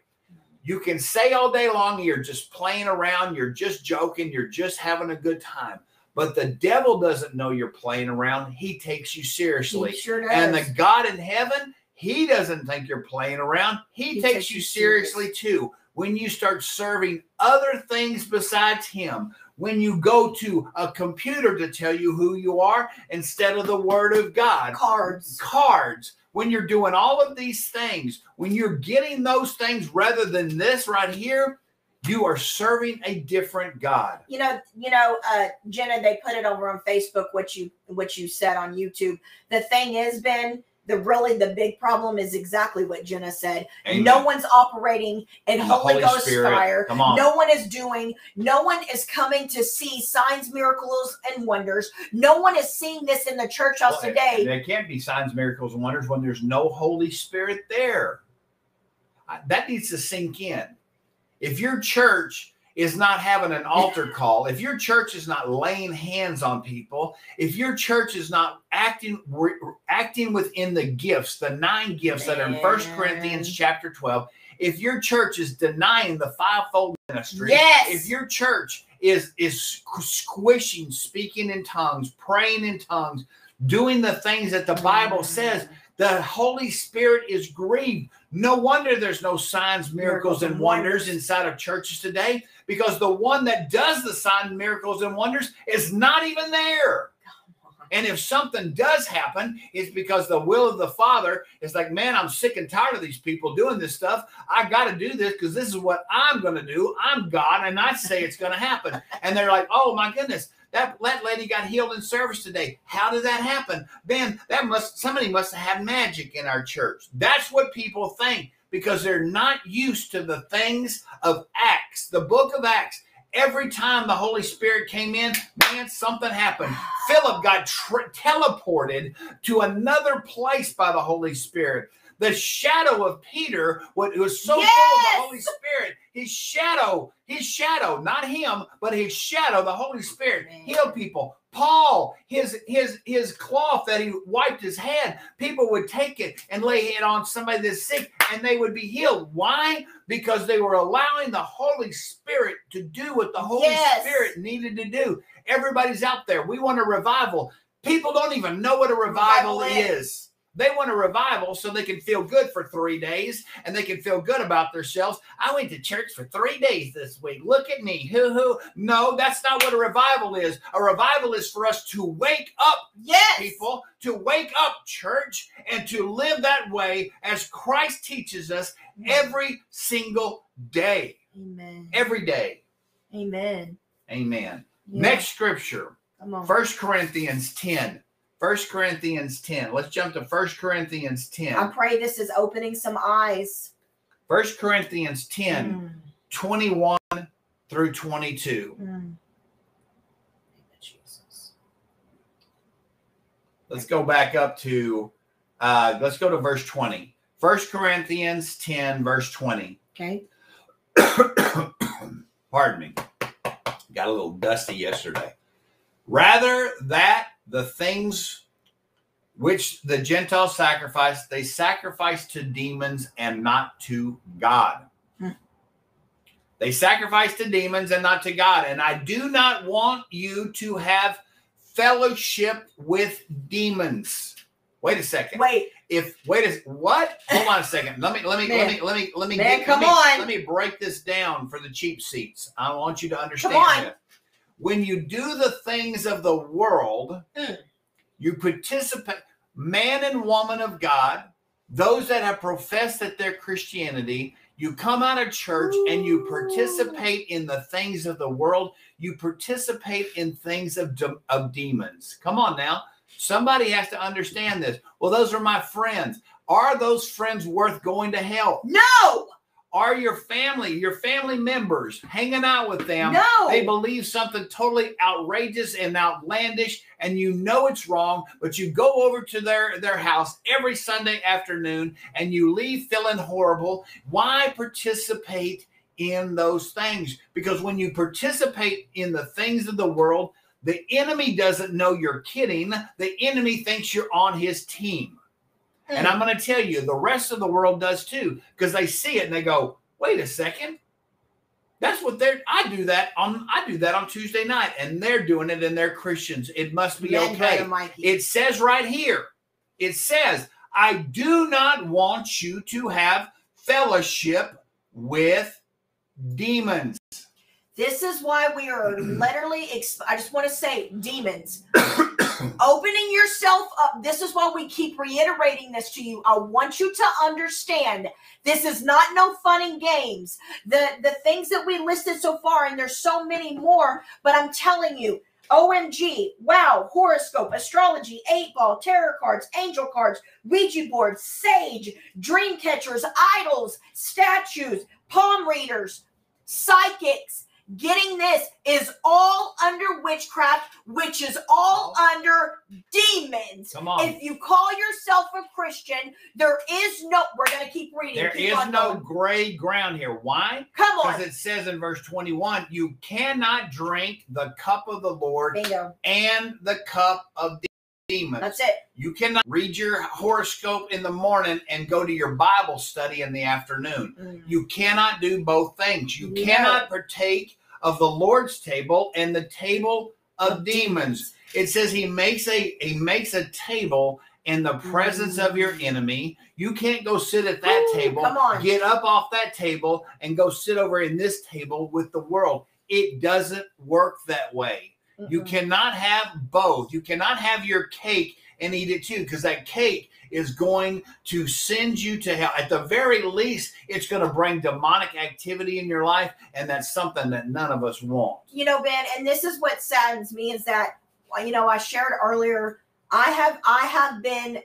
S2: you can say all day long you're just playing around, you're just joking, you're just having a good time. But the devil doesn't know you're playing around. He takes you seriously.
S1: Sure.
S2: And the God in heaven, he doesn't think you're playing around. He,
S1: He
S2: takes,
S1: takes
S2: you
S1: you
S2: seriously too. When you start serving other things besides him, when you go to a computer to tell you who you are instead of the word of God,
S1: cards.
S2: cards, when you're doing all of these things, when you're getting those things rather than this right here, you are serving a different God.
S1: You know, you know, uh, Jenna, they put it over on Facebook what you what you said on YouTube. The thing is, Ben, the really the big problem is exactly what Jenna said.
S2: Amen.
S1: No one's operating in
S2: the
S1: Holy,
S2: Holy
S1: Ghost
S2: Spirit.
S1: fire.
S2: On.
S1: No one is doing, no one is coming to see signs, miracles, and wonders. No one is seeing this in the church house
S2: Well,
S1: today.
S2: There can't be signs, miracles, and wonders when there's no Holy Spirit there. That needs to sink in. If your church is not having an altar call, if your church is not laying hands on people, if your church is not acting re- acting within the gifts, the nine gifts that are in First Corinthians chapter 12, if your church is denying the fivefold ministry,
S1: Yes.
S2: if your church is is squishing, speaking in tongues, praying in tongues, doing the things that the Bible says, mm. The Holy Spirit is grieved. No wonder there's no signs, miracles, and wonders inside of churches today because the one that does the signs, miracles, and wonders is not even there. And if something does happen, it's because the will of the Father is like, man, I'm sick and tired of these people doing this stuff. I got to do this because this is what I'm going to do. I'm God, and I say it's going to happen. And they're like, oh my goodness, that, that lady got healed in service today. How did that happen? Ben, that must somebody must have had magic in our church. That's what people think because they're not used to the things of Acts, the book of Acts. Every time the Holy Spirit came in, man, something happened. Philip got tra- teleported to another place by the Holy Spirit. The shadow of Peter, what was so full of the Holy Spirit, his shadow, his shadow, not him, but his shadow, the Holy Spirit,
S1: Man.
S2: healed people. Paul, his his his cloth that he wiped his head, people would take it and lay it on somebody that's sick, and they would be healed. Why? Because they were allowing the Holy Spirit to do what the Holy
S1: Yes.
S2: Spirit needed to do. Everybody's out there. We want a revival. People don't even know what a revival,
S1: Revival
S2: is. They want a revival so they can feel good for three days and they can feel good about themselves. I went to church for three days this week. Look at me. Hoo hoo. No, that's not what a revival is. A revival is for us to wake up,
S1: Yes.
S2: people, to wake up, church, and to live that way as Christ teaches us every single day.
S1: Amen.
S2: Every day.
S1: Amen.
S2: Amen.
S1: Yeah.
S2: Next scripture.
S1: Come on.
S2: First Corinthians 10. First Corinthians 10. Let's jump to First Corinthians 10.
S1: I pray this is opening some eyes.
S2: First Corinthians 10,
S1: Mm,
S2: 21 through 22.
S1: mm. Jesus.
S2: Let's go back up to uh let's go to verse 20. First Corinthians 10, verse 20.
S1: Okay.
S2: Pardon me. Got a little dusty yesterday. Rather that the things which the Gentiles sacrifice, they sacrifice to demons and not to God.
S1: Hmm.
S2: They sacrifice to demons and not to God. And I do not want you to have fellowship with demons. Wait a second.
S1: Wait.
S2: If wait a what? Hold on a second. Let me let me let me let me let me
S1: Man,
S2: get-
S1: come
S2: let me,
S1: on.
S2: Let me break this down for the cheap seats. I want you to understand
S1: on.
S2: this. When you do the things of the world,
S1: Mm.
S2: you participate. Man and woman of God, those that have professed that they're Christianity, you come out of church and you participate in the things of the world. You participate in things of de- of demons. Come on now. Somebody has to understand this. Well, those are my friends. Are those friends worth going to hell?
S1: No.
S2: Are your family, your family members, hanging out with them?
S1: no.
S2: They believe something totally outrageous and outlandish, and you know it's wrong, but you go over to their, their house every Sunday afternoon and you leave feeling horrible. Why participate in those things? Because when you participate in the things of the world, the enemy doesn't know you're kidding. The enemy thinks you're on his team. And I'm going to tell you, the rest of the world does too, because they see it and they go, "Wait a second, that's what they're." I do that on I do that on Tuesday night, and they're doing it, and they're Christians. It must be okay. It says right here, it says, "I do not want you to have fellowship with demons."
S1: This is why we are literally, exp- I just want to say, demons. Opening yourself up. This is why we keep reiterating this to you. I want you to understand this is not no fun and games. The, the things that we listed so far, and there's so many more, but I'm telling you, OMG, wow, horoscope, astrology, eight ball, tarot cards, angel cards, Ouija boards, sage, dream catchers, idols, statues, palm readers, psychics. Getting this is all under witchcraft, which is all under demons.
S2: Come on.
S1: If you call yourself a Christian, there is no. We're gonna keep reading.
S2: There
S1: Keep
S2: is no
S1: going.
S2: gray ground here. Why?
S1: Come on.
S2: Because it says in verse 21, you cannot drink the cup of the Lord
S1: bingo.
S2: and the cup of demons.
S1: That's it.
S2: You cannot read your horoscope in the morning and go to your Bible study in the afternoon.
S1: Mm.
S2: You cannot do both things. You
S1: No.
S2: cannot partake of the Lord's table and the table of
S1: Of
S2: demons. It says he makes a he makes a table in the presence of your enemy. You can't go sit at that
S1: Ooh,
S2: table.
S1: come on.
S2: Get up off that table and go sit over in this table with the world. It doesn't work that way. You
S1: Mm-mm.
S2: cannot have both. You cannot have your cake and eat it too, because that cake is going to send you to hell. At the very least, it's going to bring demonic activity in your life, and that's something that none of us want.
S1: you know ben and this is what saddens me is that you know i shared earlier i have i have been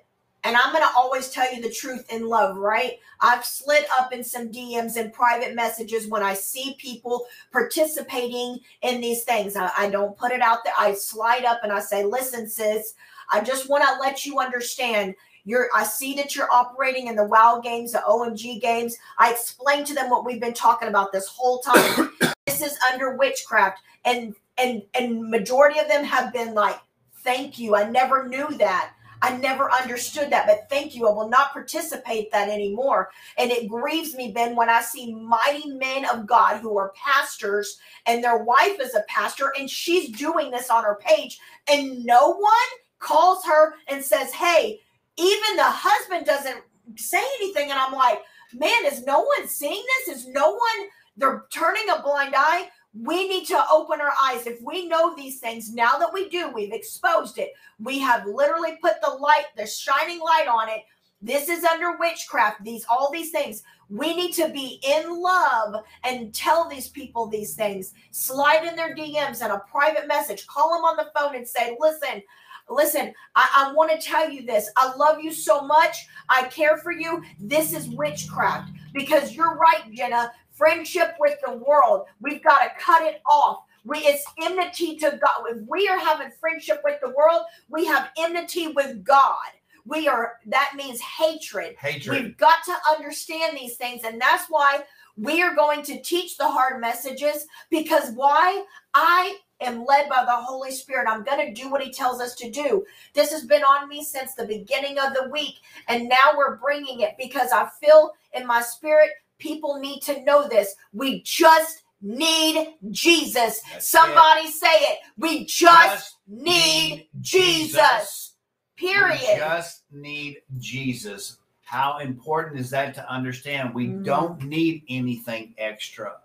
S1: and i'm going to always tell you the truth in love right? I've slid up in some dms and private messages when i see people participating in these things. I, I don't put it out there. I slide up and i say listen sis i just want to let you understand. You're i see that you're operating in the wow games the omg games. I explain to them what we've been talking about this whole time. This is under witchcraft. And and and majority of them have been like thank you. I never knew that i never understood that but thank you i will not participate that anymore and it grieves me ben when i see mighty men of god who are pastors and their wife is a pastor and she's doing this on her page and no one calls her and says hey even the husband doesn't say anything. And I'm like, man, is no one seeing this? Is no one, they're turning a blind eye? We need to open our eyes. If we know these things, now that we do, we've exposed it. We have literally put the light, the shining light on it. This is under witchcraft, these all these things. We need to be in love and tell these people these things. Slide in their DMs and a private message. Call them on the phone and say, listen, listen, I, I want to tell you this. I love you so much. I care for you. This is witchcraft because you're right, Jenna. Friendship with the world, we've got to cut it off. We, it's enmity to God. If we are having friendship with the world, we have enmity with God. We are, that means hatred.
S2: Hatred.
S1: We've got to understand these things. And that's why we are going to teach the hard messages because why? I am led by the Holy Spirit. I'm going to do what He tells us to do. This has been on me since the beginning of the week. And now we're bringing it because I feel in my spirit people need to know this. We just need Jesus.
S2: That's
S1: Somebody say it. We just, need Jesus. Period.
S2: We just need Jesus. How important is that to understand? We
S1: Mhm.
S2: don't need anything extra.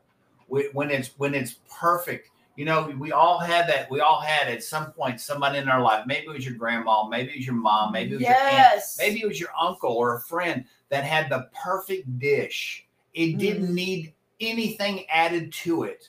S2: We, when it's when it's perfect, you know, we all had that. We all had at some point somebody in our life. Maybe it was your grandma, maybe it was your mom, maybe it was your aunt,
S1: yes.
S2: maybe it was your uncle or a friend that had the perfect dish. It didn't
S1: Mhm.
S2: need anything added to it.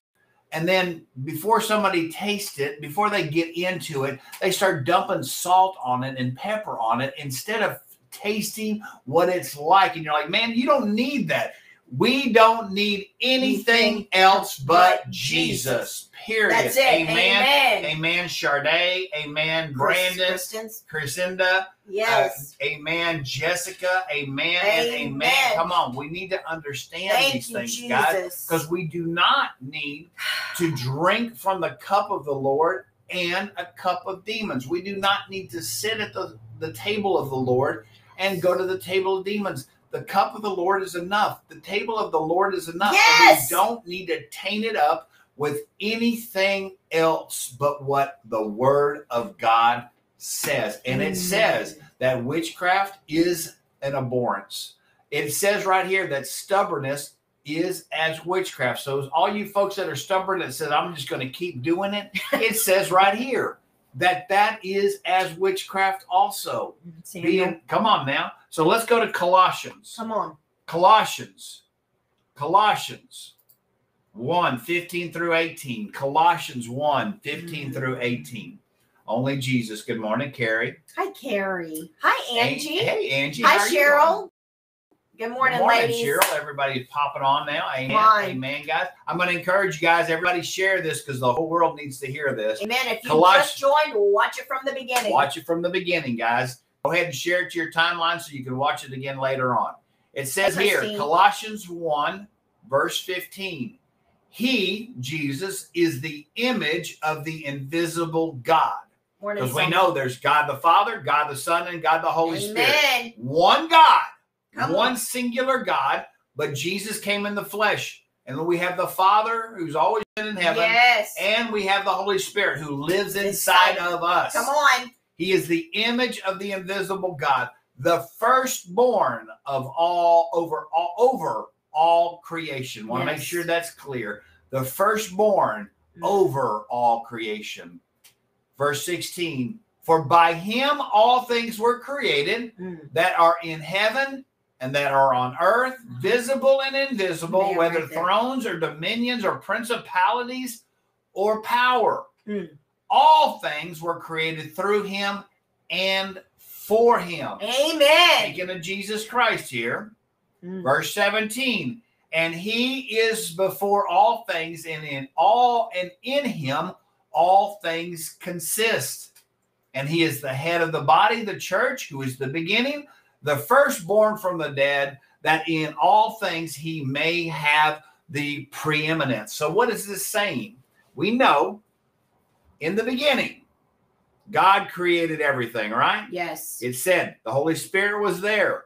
S2: And then before somebody tastes it, before they get into it, they start dumping salt on it and pepper on it instead of tasting what it's like. And you're like, man, you don't need that. We don't need anything else but Jesus. Period.
S1: That's it.
S2: Amen.
S1: Amen.
S2: Amen. Sade. Amen. Brandon. Crescenda.
S1: Yes.
S2: Uh, amen. Jessica. Amen. And amen.
S1: Amen.
S2: Come on. We need to understand
S1: Thank
S2: these
S1: you,
S2: things, guys because we do not need to drink from the cup of the Lord and a cup of demons. We do not need to sit at the, the table of the Lord and go to the table of demons. The cup of the Lord is enough. The table of the Lord is enough. And
S1: Yes!
S2: we don't need to taint it up with anything else but what the word of God says. And it says that witchcraft is an abhorrence. It says right here that stubbornness is as witchcraft. So all you folks that are stubborn that says I'm just going to keep doing it, it says right here that that is as witchcraft also.
S1: Samuel,
S2: Being come on now. So let's go to Colossians.
S1: come on.
S2: Colossians. Colossians 1 15 through 18. Colossians 1 15 mm. through 18. Only Jesus. Good morning, Carrie.
S1: Hi, Carrie. Hi, Angie.
S2: Hey, Angie.
S1: Hi, Cheryl. Good morning,
S2: Good morning,
S1: ladies.
S2: Cheryl. Everybody's popping on now. Amen.
S1: Come.
S2: Amen, guys. I'm going to encourage you guys. Everybody share this because the whole world needs to hear this.
S1: Amen. If you
S2: Colossians-
S1: just joined, watch it from the beginning.
S2: Watch it from the beginning, guys. Go ahead and share it to your timeline so you can watch it again later on. It says here. Colossians 1, verse 15. He, Jesus, is the image of the invisible God. Because we know there's God the Father, God the Son, and God the Holy Spirit. One God,
S1: Come
S2: one
S1: on.
S2: singular God, but Jesus came in the flesh. And we have the Father who's always been in heaven.
S1: Yes.
S2: And we have the Holy Spirit who lives inside of us.
S1: Come on.
S2: He is the image of the invisible God, the firstborn of all over all over all creation. Want to make sure that's clear. The firstborn over all creation. Verse 16, for by him all things were created
S1: Mm.
S2: that are in heaven and that are on earth, visible and invisible,
S1: Man,
S2: whether
S1: right
S2: thrones or dominions or principalities or power.
S1: Mm.
S2: All things were created through him and for him.
S1: Amen.
S2: Speaking of Jesus Christ here,
S1: Mm.
S2: verse 17, and he is before all things, and in all and in him all things consist. And he is the head of the body, the church, who is the beginning, the firstborn from the dead, that in all things he may have the preeminence. So, what is this saying? We know in the beginning, God created everything, right?
S1: Yes.
S2: It said the Holy Spirit was there.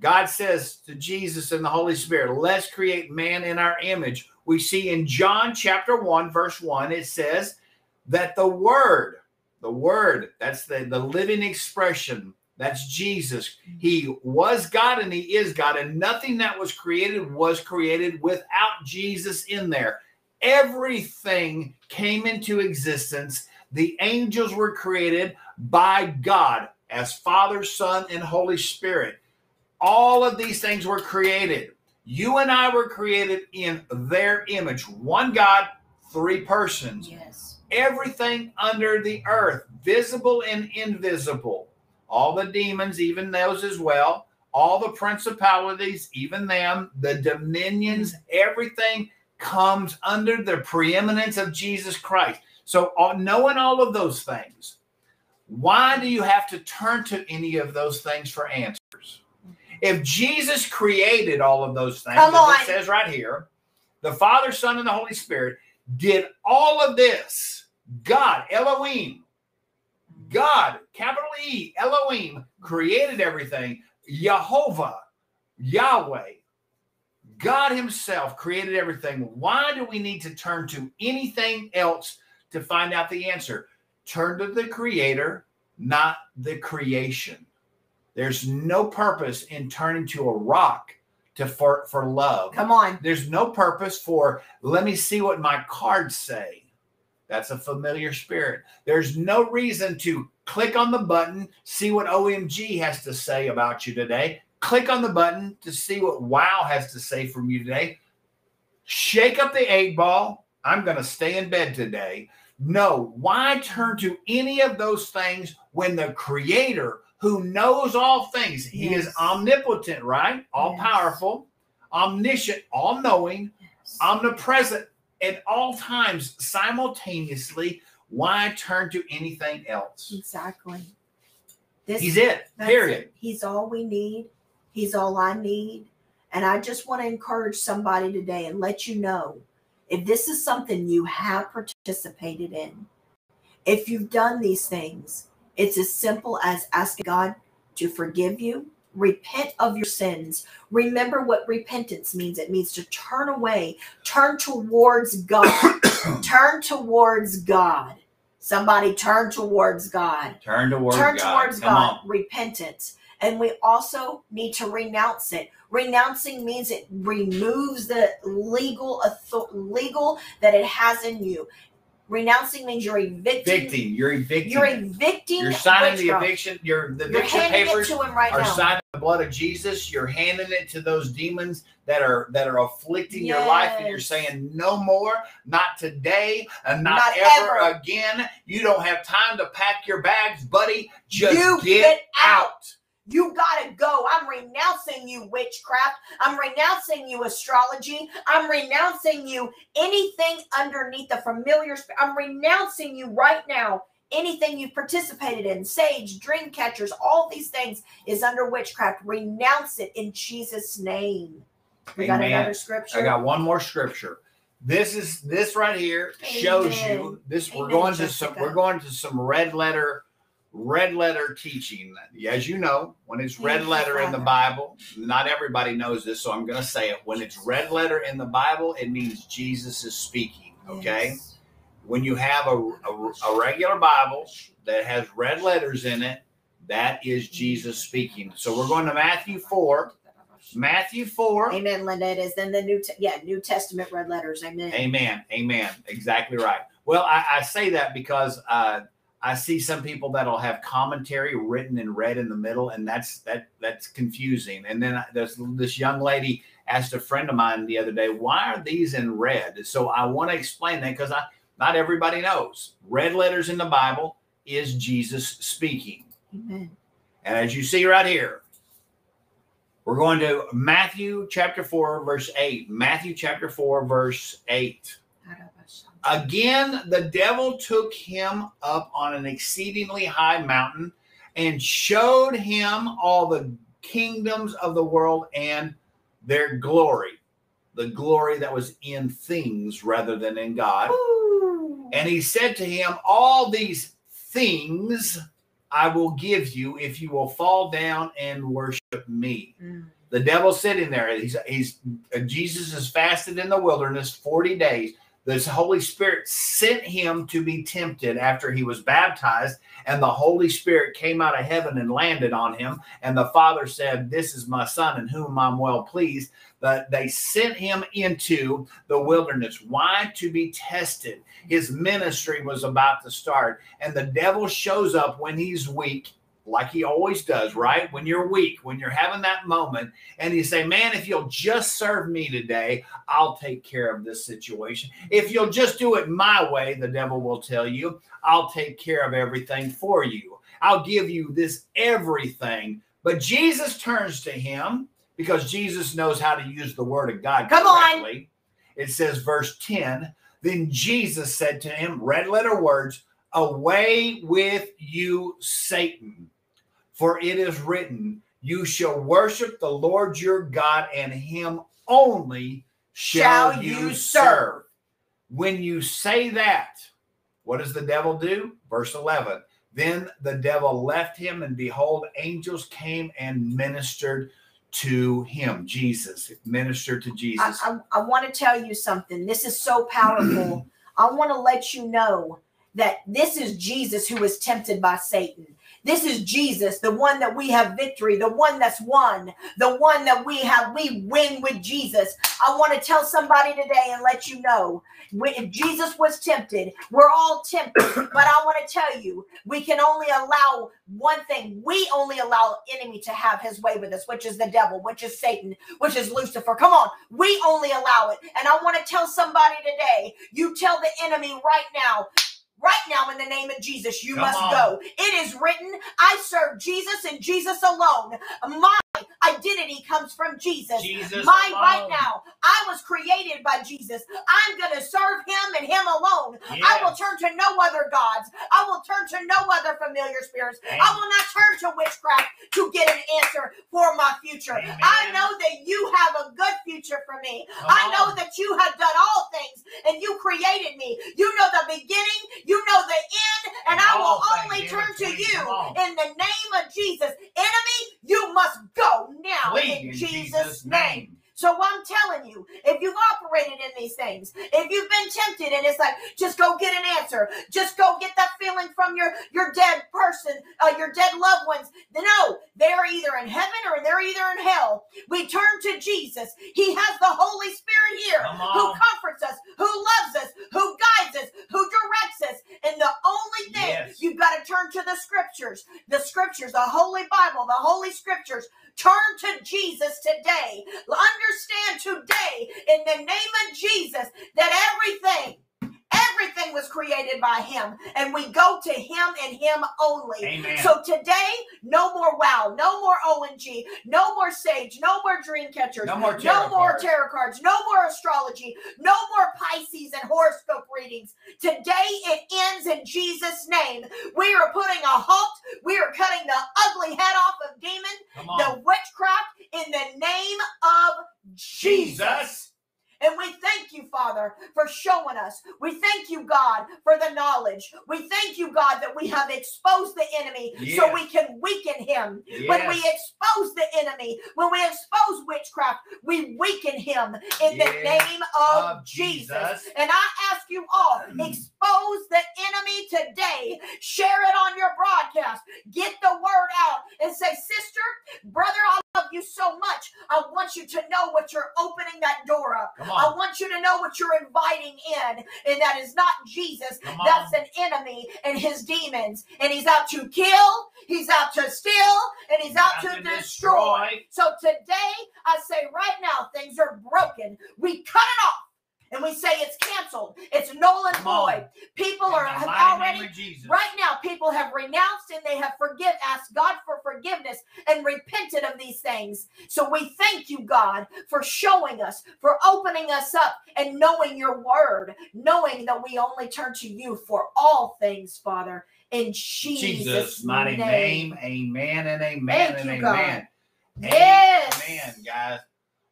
S2: God says to Jesus and the Holy Spirit, let's create man in our image. We see in John chapter 1, verse 1, it says that the Word, the Word, that's the, the living expression That's Jesus. He was God and he is God, and nothing that was created was created without Jesus in there. Everything came into existence. The angels were created by God as Father, Son, and Holy Spirit. All of these things were created. You and I were created in their image. One God, three persons.
S1: Yes.
S2: Everything under the earth, visible and invisible. All the demons, even those as well. All the principalities, even them. The dominions, everything comes under the preeminence of Jesus Christ. So, uh, knowing all of those things, why do you have to turn to any of those things for answers? If Jesus created all of those things, it says right here, the Father, Son, and the Holy Spirit did all of this. God, Elohim, God, capital E, Elohim, created everything. Jehovah, Yahweh, God Himself created everything. Why do we need to turn to anything else to find out the answer? Turn to the Creator, not the creation. There's no purpose in turning to a rock to for, for love.
S1: Come on.
S2: There's no purpose for let me see what my cards say. That's a familiar spirit. There's no reason to click on the button, see what OMG has to say about you today. Click on the button to see what WoW has to say from you today. Shake up the eight ball. I'm going to stay in bed today. No, why turn to any of those things when the creator who knows all things, he is omnipotent, right? All
S1: Yes.
S2: powerful, omniscient, all knowing,
S1: Yes.
S2: omnipresent at all times simultaneously. Why turn to anything else?
S1: Exactly. This
S2: He's it, period.
S1: it. He's all we need. He's all I need. And I just want to encourage somebody today and let you know if this is something you have participated in, if you've done these things, it's as simple as asking God to forgive you, repent of your sins. Remember what repentance means it means to turn away, turn towards God, turn towards God. Somebody turn towards God
S2: Turn towards
S1: turn
S2: God.
S1: towards
S2: Come
S1: God,
S2: on.
S1: repentance. And we also need to renounce it. Renouncing means it removes the legal legal that it has in you. Renouncing means you're evicting.
S2: Evicting. You're evicting.
S1: You're evicting.
S2: You're signing the
S1: witchcraft.
S2: eviction. You're the
S1: You're
S2: eviction
S1: handing
S2: papers
S1: it to him right
S2: are
S1: now.
S2: signing the blood of Jesus. You're handing it to those demons that are that are afflicting your life, and you're
S1: Yes.
S2: saying, "No more, not today, and not,
S1: Not
S2: ever,
S1: ever.
S2: again." You don't have time to pack your bags, buddy. Just
S1: You
S2: get,
S1: get out. You gotta go. I'm renouncing you, witchcraft. I'm renouncing you, astrology. I'm renouncing you, anything underneath the familiar spirit. I'm renouncing you right now. Anything you've participated in, sage, dream catchers, all these things is under witchcraft. Renounce it in Jesus' name. We got another scripture.
S2: I got one more scripture. This is this right here shows you
S1: Amen.
S2: this. We're
S1: Amen,
S2: going to some. We're going to some red letter, red letter teaching. As you know, when it's
S1: Thank
S2: red letter in the Bible, not everybody knows this, so I'm going to say it. When it's red letter in the Bible, it means Jesus is speaking. Okay.
S1: Yes.
S2: When you have a, a, a regular Bible that has red letters in it, that is Jesus speaking. So we're going to Matthew four. Matthew four.
S1: Amen, Linda. It is in the New, Te- yeah, New Testament red letters. Amen.
S2: Amen. Amen. Exactly right. Well, I, I say that because uh, I see some people that'll have commentary written in red in the middle, and that's that that's confusing. And then there's this young lady asked a friend of mine the other day, "Why are these in red?" So I want to explain that because I not everybody knows. Red letters in the Bible is Jesus speaking.
S1: Amen.
S2: And as you see right here, we're going to Matthew chapter 4, verse 8. Matthew chapter 4, verse 8. Again, the devil took him up on an exceedingly high mountain and showed him all the kingdoms of the world and their glory. The glory that was in things rather than in God.
S1: Ooh.
S2: And he said to him, All these things I will give you if you will fall down and worship me.
S1: Mm.
S2: The devil's sitting there. He's, he's Jesus is fasted in the wilderness 40 days. The Holy Spirit sent him to be tempted after he was baptized, and the Holy Spirit came out of heaven and landed on him. And the Father said, This is my Son in whom I'm well pleased. But they sent him into the wilderness. Why? To be tested. His ministry was about to start, and the devil shows up when he's weak like he always does, right? When you're weak, when you're having that moment, and you say, Man, if you'll just serve me today, I'll take care of this situation. If you'll just do it my way, the devil will tell you, I'll take care of everything for you. I'll give you this everything. But Jesus turns to him because Jesus knows how to use the word of God
S1: Come on.
S2: correctly. It says, verse 10 Then Jesus said to him, red letter words, Away with you, Satan. For it is written, You shall worship the Lord your God, and him only shall,
S1: Shall
S2: you serve. When you say that, what does the devil do? Verse 11. Then the devil left him, and behold, angels came and ministered to him. Jesus ministered to
S1: I,
S2: Jesus.
S1: I, I want to tell you something. This is so powerful. I want to let you know that this is Jesus who was tempted by Satan. This is Jesus, the one that we have victory, the one that's won, the one that we have, we win with Jesus. I want to tell somebody today and let you know if Jesus was tempted, we're all tempted, but I want to tell you, we can only allow one thing. We only allow enemy to have his way with us, which is the devil, which is Satan, which is Lucifer. Come on, we only allow it. And I want to tell somebody today, you tell the enemy right now, right now in the name of Jesus, you
S2: Come
S1: must
S2: on.
S1: go. It is written, I serve Jesus and Jesus alone. My identity comes from Jesus.
S2: Jesus
S1: Mine right now. I was created by Jesus. I'm going to serve him and him alone. I will turn to no other gods. I will turn to no other familiar spirits. I will not turn to witchcraft to get an answer for my future.
S2: Amen.
S1: I know that you have a good future for me.
S2: Come
S1: I know
S2: on.
S1: that you have done all things and you created me. You know the beginning, you know the end, and
S2: And
S1: I will only turn to you in the name of Jesus. Enemy, you must go now
S2: Flee
S1: in
S2: in
S1: Jesus' name. So I'm telling you, if you've operated in these things, if you've been tempted and it's like, just go get an answer, just go get that feeling from your your dead person, uh, your dead loved ones. No, they're either in heaven or they're either in hell. We turn to Jesus. He has the Holy Spirit here who comforts us, who loves us, who guides us, who directs us. And the only thing
S2: Yes.
S1: you've got to turn to the scriptures, the scriptures, the Holy Bible, the Holy Scriptures. Turn to Jesus today. Understand today, in the name of Jesus, that everything, everything was created by Him, and we go to Him and Him only.
S2: Amen.
S1: So today, no more wow, no more OMG, no more sage, no more dream catchers,
S2: No more tarot
S1: no more
S2: cards.
S1: tarot cards, no more astrology, no more Pisces and horoscope readings. Today it ends in Jesus' name. We are putting a halt. We are cutting the ugly head off of demon, the witchcraft in the name of Jesus.
S2: Jesus.
S1: And we thank you, Father, for showing us. We thank you, God, for the knowledge. We thank you, God, that we have exposed the enemy so we can weaken him. When we expose the enemy, when we expose witchcraft, we weaken him in the name of,
S2: Of
S1: Jesus.
S2: Jesus.
S1: And I ask you all, expose the enemy today. Share it on your broadcast. Get the word out and say, sister, brother, I love you so much. I want you to know what you're opening that door up. I want you to know what you're inviting in, and that is not Jesus. That's an enemy and his demons. And he's out to kill, he's out to steal, and he's out to destroy. So today, I say right now, things are broken. We cut it off. And we say it's canceled. It's null and void. People
S2: In
S1: are have already. Right now, people have renounced and they have forgive, asked God for forgiveness and repented of these things. So we thank you, God, for showing us, for opening us up and knowing your word, knowing that we only turn to you for all things, Father. In Jesus',
S2: Jesus' mighty name. Amen and amen
S1: Thank
S2: and
S1: you, God.
S2: amen.
S1: Yes.
S2: Amen, guys.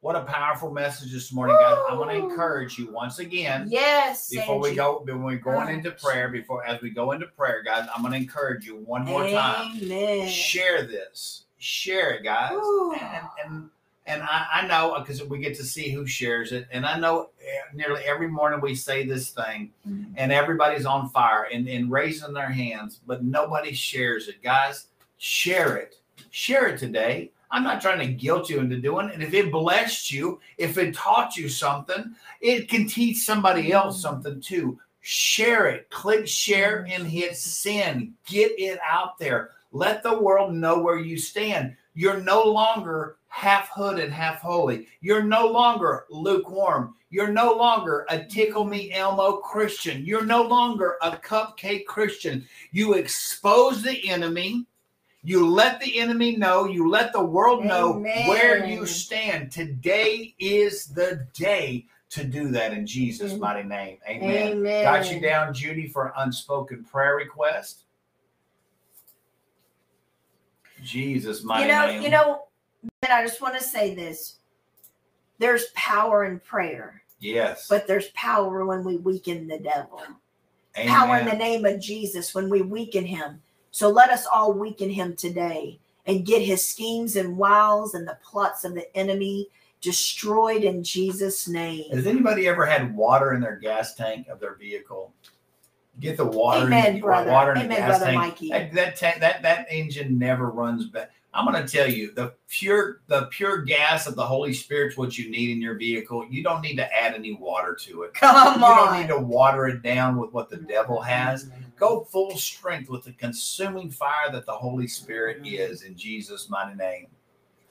S2: What a powerful message this morning, guys. I'm going to encourage you once again.
S1: Yes.
S2: Before we go, when we're going into prayer, before as we go into prayer, guys, I'm going to encourage you one more time.
S1: Amen.
S2: Share this. Share it, guys.
S1: Ooh.
S2: And, and and I, I know because we get to see who shares it, and I know eh, nearly every morning we say this thing,
S1: Mhm.
S2: and everybody's on fire and, and raising their hands, but nobody shares it. Guys, share it. Share it today. I'm not trying to guilt you into doing it. And if it blessed you, if it taught you something, it can teach somebody else mm. something too. Share it. Click share and hit send. Get it out there. Let the world know where you stand. You're no longer half hooded, half holy. You're no longer lukewarm. You're no longer a tickle me Elmo Christian. You're no longer a cupcake Christian. You expose the enemy. You let the enemy know. You let the world know
S1: Amen.
S2: where you stand. Today is the day to do that in Jesus'
S1: Mm.
S2: mighty name. Amen.
S1: Amen.
S2: Got you down, Judy, for unspoken prayer request. Jesus' mighty
S1: you know,
S2: name.
S1: you know, and I just want to say this. There's power in prayer,
S2: yes.
S1: but there's power when we weaken the devil. Power in the name of Jesus when we weaken him. So let us all weaken him today and get his schemes and wiles and the plots of the enemy destroyed in Jesus' name.
S2: Has anybody ever had water in their gas tank of their vehicle? Get the water,
S1: Amen, brother.
S2: water in the
S1: Amen,
S2: gas
S1: brother
S2: tank.
S1: Mikey.
S2: That that, ta- that that engine never runs back. I'm going to tell you the pure the pure gas of the Holy Spirit's what you need in your vehicle. You don't need to add any water to it.
S1: Come
S2: you don't need to water it down with what the devil has. Go full strength with the consuming fire that the Holy Spirit mm-hmm. is in Jesus' mighty name.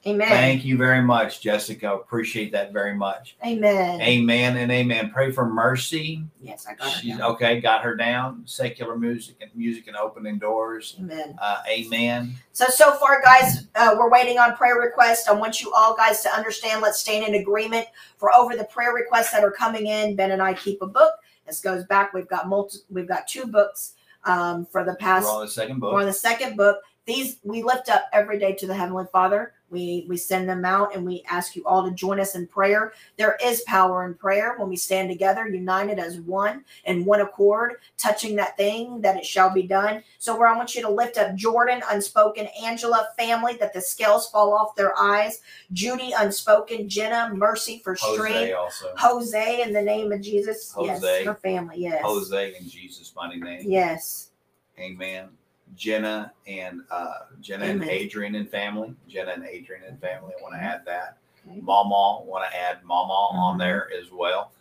S1: Amen.
S2: Thank you very much, Jessica. Appreciate that very much.
S1: Amen.
S2: Amen and amen. Pray for mercy.
S1: Yes, I got.
S2: She's
S1: down.
S2: okay. Got her down. Secular music and music and opening doors.
S1: Amen.
S2: Uh, amen.
S1: So, so far, guys, uh, we're waiting on prayer requests. I want you all guys to understand. Let's stand in agreement for over the prayer requests that are coming in. Ben and I keep a book. This goes back. We've got multi, We've got two books um, for the past.
S2: We're on the second
S1: We're
S2: book.
S1: on the second book. These we lift up every day to the Heavenly Father. We we send them out and we ask you all to join us in prayer. There is power in prayer when we stand together, united as one in one accord, touching that thing that it shall be done. So where I want you to lift up Jordan, unspoken, Angela, family, that the scales fall off their eyes, Judy, unspoken, Jenna, mercy for
S2: Jose
S1: strength.
S2: also.
S1: Jose, in the name of Jesus.
S2: Jose.
S1: Yes, her family. Yes.
S2: Jose in Jesus' mighty name.
S1: Yes.
S2: Amen. Jenna and uh, Jenna and Adrian and family. Jenna and Adrian and family. I want to add that.
S1: Okay.
S2: Mama want to add Mama on
S1: Mhm.
S2: there as well.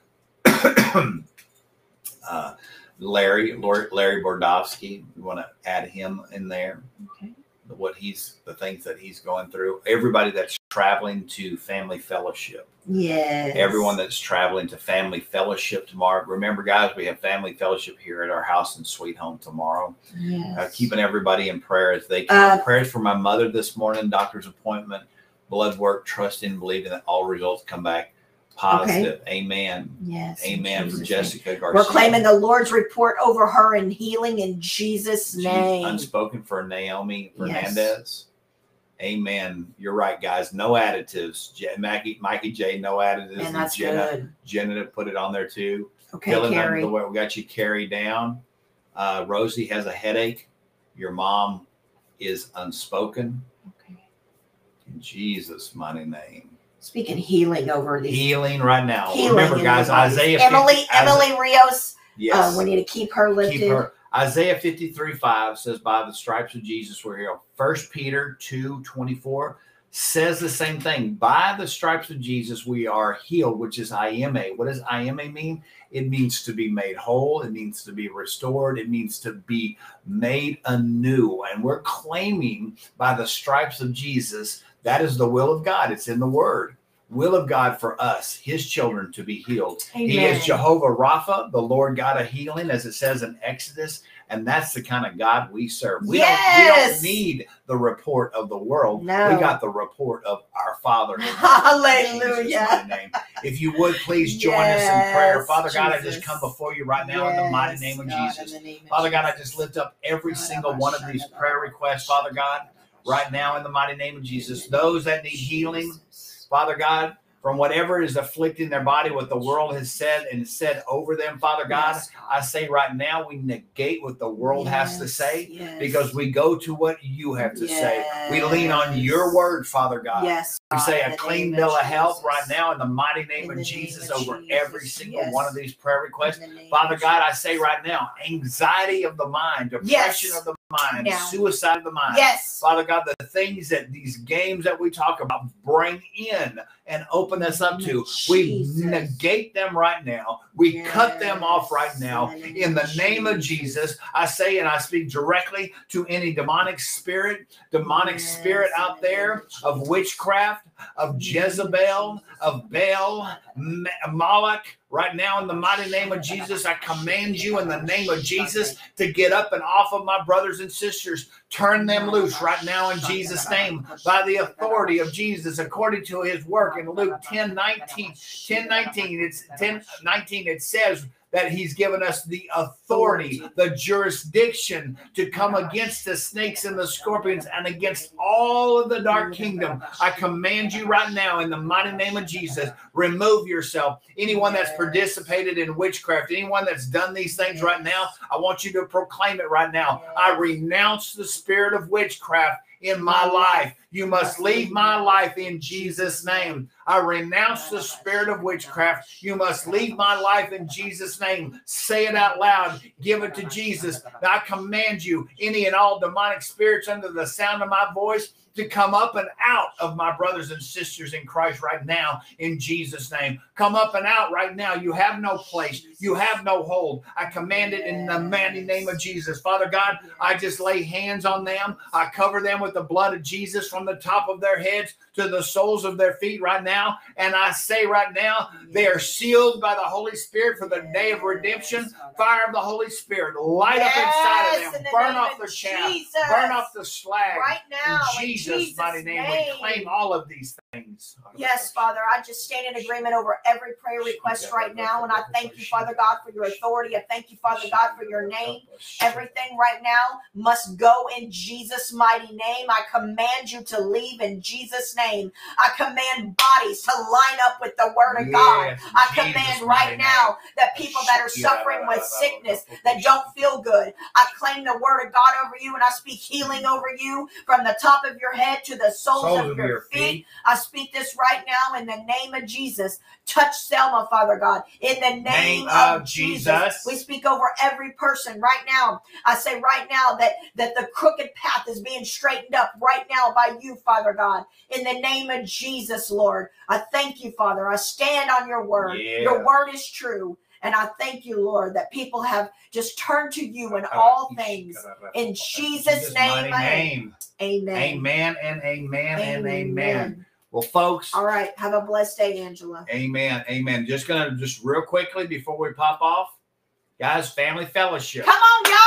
S2: uh, Larry, Lord, Larry Bordowski. We want to add him in there.
S1: Okay.
S2: What he's the things that he's going through. Everybody that's traveling to Family Fellowship.
S1: Yes.
S2: Everyone that's traveling to Family Fellowship tomorrow. Remember, guys, we have Family Fellowship here at our house in Sweet Home tomorrow.
S1: Yes.
S2: Uh, keeping everybody in prayer as they
S1: Uh.
S2: Prayers for my mother this morning, doctor's appointment, blood work, trusting, and believing that all results come back positive. Amen.
S1: Yes.
S2: Amen. For
S1: Jesus' name.
S2: Jessica Garcia.
S1: We're claiming the Lord's report over her and healing in Jesus'
S2: Je-
S1: name.
S2: Unspoken for Naomi
S1: Yes.
S2: Amen. You're right, guys. No additives. Maggie, Mikey J, no additives.
S1: and that's
S2: Jenna,
S1: good.
S2: Jenna put it on there too.
S1: Okay,
S2: under
S1: Carrie.
S2: the way we got you carried down. Uh, Rosie has a headache. Your mom is unspoken.
S1: Okay.
S2: In Jesus' mighty name.
S1: Speaking healing over these.
S2: Healing right now.
S1: Healing
S2: Remember, guys. Isaiah.
S1: Emily,
S2: 50
S1: Emily Rios.
S2: Yes.
S1: Uh, we need to keep her lifted.
S2: Keep her. Isaiah 53 5 says, By the stripes of Jesus we're healed. First Peter 2 24 says the same thing. By the stripes of Jesus we are healed, which is IMA. What does IMA mean? It means to be made whole, it means to be restored, it means to be made anew. And we're claiming by the stripes of Jesus, that is the will of God. It's in the word. Will of God for us, his children, to be healed. He is Jehovah Rapha, the Lord God of healing, as it says in Exodus. And that's the kind of God we serve. We, don't, we don't need the report of the world.
S1: No.
S2: We got the report of our Father.
S1: Hallelujah.
S2: In Jesus' mighty name. If you would please join us in prayer.
S1: Yes,
S2: Father God, I just come before you right now in the mighty name of
S1: God,
S2: Jesus.
S1: name of
S2: Father God, I just lift up every single one of these prayer requests, Father God, right now in the mighty name of Jesus. Those that need healing,
S1: Jesus.
S2: Father God, from whatever is afflicting their body, what the world has said and said over them, Father God.
S1: Yes,
S2: I say right now, we negate what the world has to say
S1: yes.
S2: because we go to what you have to say. We lean on your word, Father God.
S1: Yes.
S2: We say a clean bill of health right now in the mighty name of
S1: name
S2: Jesus over every single
S1: yes.
S2: one of these prayer requests.
S1: The
S2: Father God, I say right now, anxiety of the mind, depression
S1: Yes.
S2: of the mind,
S1: Now.
S2: suicide of the mind.
S1: Yes.
S2: Father God, the things that these games that we talk about bring in and open us up to, we negate them right now. We cut them off right now. In the name of Jesus, I say and I speak directly to any demonic spirit, demonic
S1: Yes,
S2: spirit out there
S1: of Jesus.
S2: Witchcraft, of Jezebel, of Baal, Moloch. Right now, in the mighty name of Jesus, I command you in the name of Jesus to get up and off of my brothers and sisters. Turn them loose right now in Jesus' name by the authority of Jesus, according to his work in Luke 10 19. 10 19, it's 10 19, it says that he's given us the authority, the jurisdiction to come against the snakes and the scorpions and against all of the dark kingdom. I command you right now in the mighty name of Jesus, remove yourself. Anyone that's participated in witchcraft, anyone that's done these things right now, I want you to proclaim it right now. I renounce the spirit of witchcraft in my life. You must leave my life in Jesus' name. I renounce the spirit of witchcraft. You must leave my life in Jesus' name. Say it out loud. Give it to Jesus. I command you, any and all demonic spirits under the sound of my voice, to come up and out of my brothers and sisters in Christ right now in Jesus' name. Come up and out right now. You have no place. You have no hold. I command it in the mighty name of Jesus. Father God, I just lay hands on them. I cover them with the blood of Jesus from the top of their heads to the soles of their feet right now. And I say right now, they are sealed by the Holy Spirit for the day of redemption. Fire of the Holy Spirit, light up inside of them.
S1: the
S2: Burn
S1: name
S2: off the chaff. Burn off the slag.
S1: right now.
S2: in Jesus' mighty name,
S1: name.
S2: we claim all of these things.
S1: Yes, Father, I just stand in agreement over every prayer request right now. And I thank you, Father God, for your authority. I thank you, Father God, for your name. Everything right now must go in Jesus' mighty name. I command you to leave in Jesus' name. I command bodies to line up with the word of God. I command right now that people that are suffering with sickness, that don't feel good, I claim the word of God over you and I speak healing over you from the top of your head to the soles,
S2: Soles
S1: of your feet. I speak this right now in the name of Jesus. Touch Selma, Father God, in the name,
S2: Name
S1: of,
S2: of
S1: Jesus.
S2: Jesus.
S1: We speak over every person right now. I say right now that that the crooked path is being straightened up right now by you, Father God, in the name of Jesus, Lord. I thank you, Father. I stand on your word. Your word is true. And I thank you, Lord, that people have just turned to you in all things. In Jesus' name,
S2: name.
S1: Amen.
S2: Amen and amen and amen. Well, folks,
S1: All right. Have a blessed day, Angela.
S2: amen, amen. Just gonna just real quickly before we pop off, guys, family fellowship.
S1: Come on, y'all.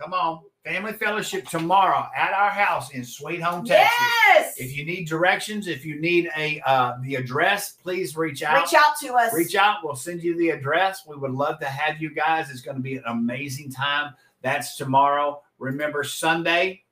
S2: Come on, family fellowship tomorrow at our house in Sweet Home, Texas.
S1: Yes.
S2: If you need directions, if you need a uh, the address, please reach out.
S1: Reach out to us.
S2: Reach out. We'll send you the address. We would love to have you guys. It's going to be an amazing time. That's tomorrow. Remember Sunday.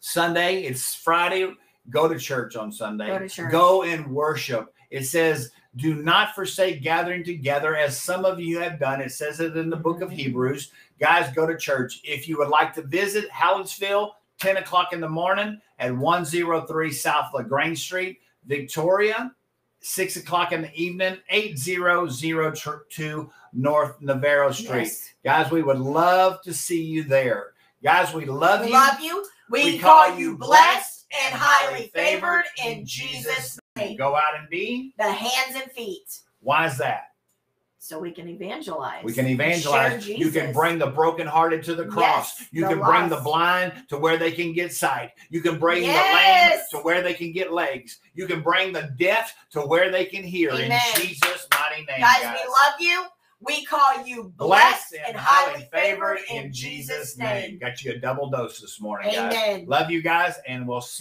S2: Sunday. It's Friday. Go to church on Sunday.
S1: Go to church.
S2: Go and worship. It says, "Do not forsake gathering together, as some of you have done." It says it in the book of mm-hmm. Hebrews. Guys, go to church. If you would like to visit Hallettsville, 10 o'clock in the morning at 103 South LaGrange Street, Victoria, 6 o'clock in the evening, 8002 North Navarro Street.
S1: Yes.
S2: Guys, we would love to see you there. Guys, we love
S1: We
S2: you.
S1: love you. We, call, you blessed and highly favored in Jesus' name.
S2: Go out and be.
S1: The hands and feet,
S2: Why is that?
S1: so we can evangelize.
S2: We can evangelize. You can bring the brokenhearted to the cross.
S1: Yes,
S2: you
S1: the
S2: can bring the blind to where they can get sight. You can bring
S1: Yes.
S2: the lame to where they can get legs. You can bring the deaf to where they can hear.
S1: Amen.
S2: In Jesus' mighty name,
S1: Guys,
S2: guys.
S1: we love you. We call you blessed and highly favored in Jesus' name.
S2: Got you a double dose this morning, guys. Love you guys, and we'll see.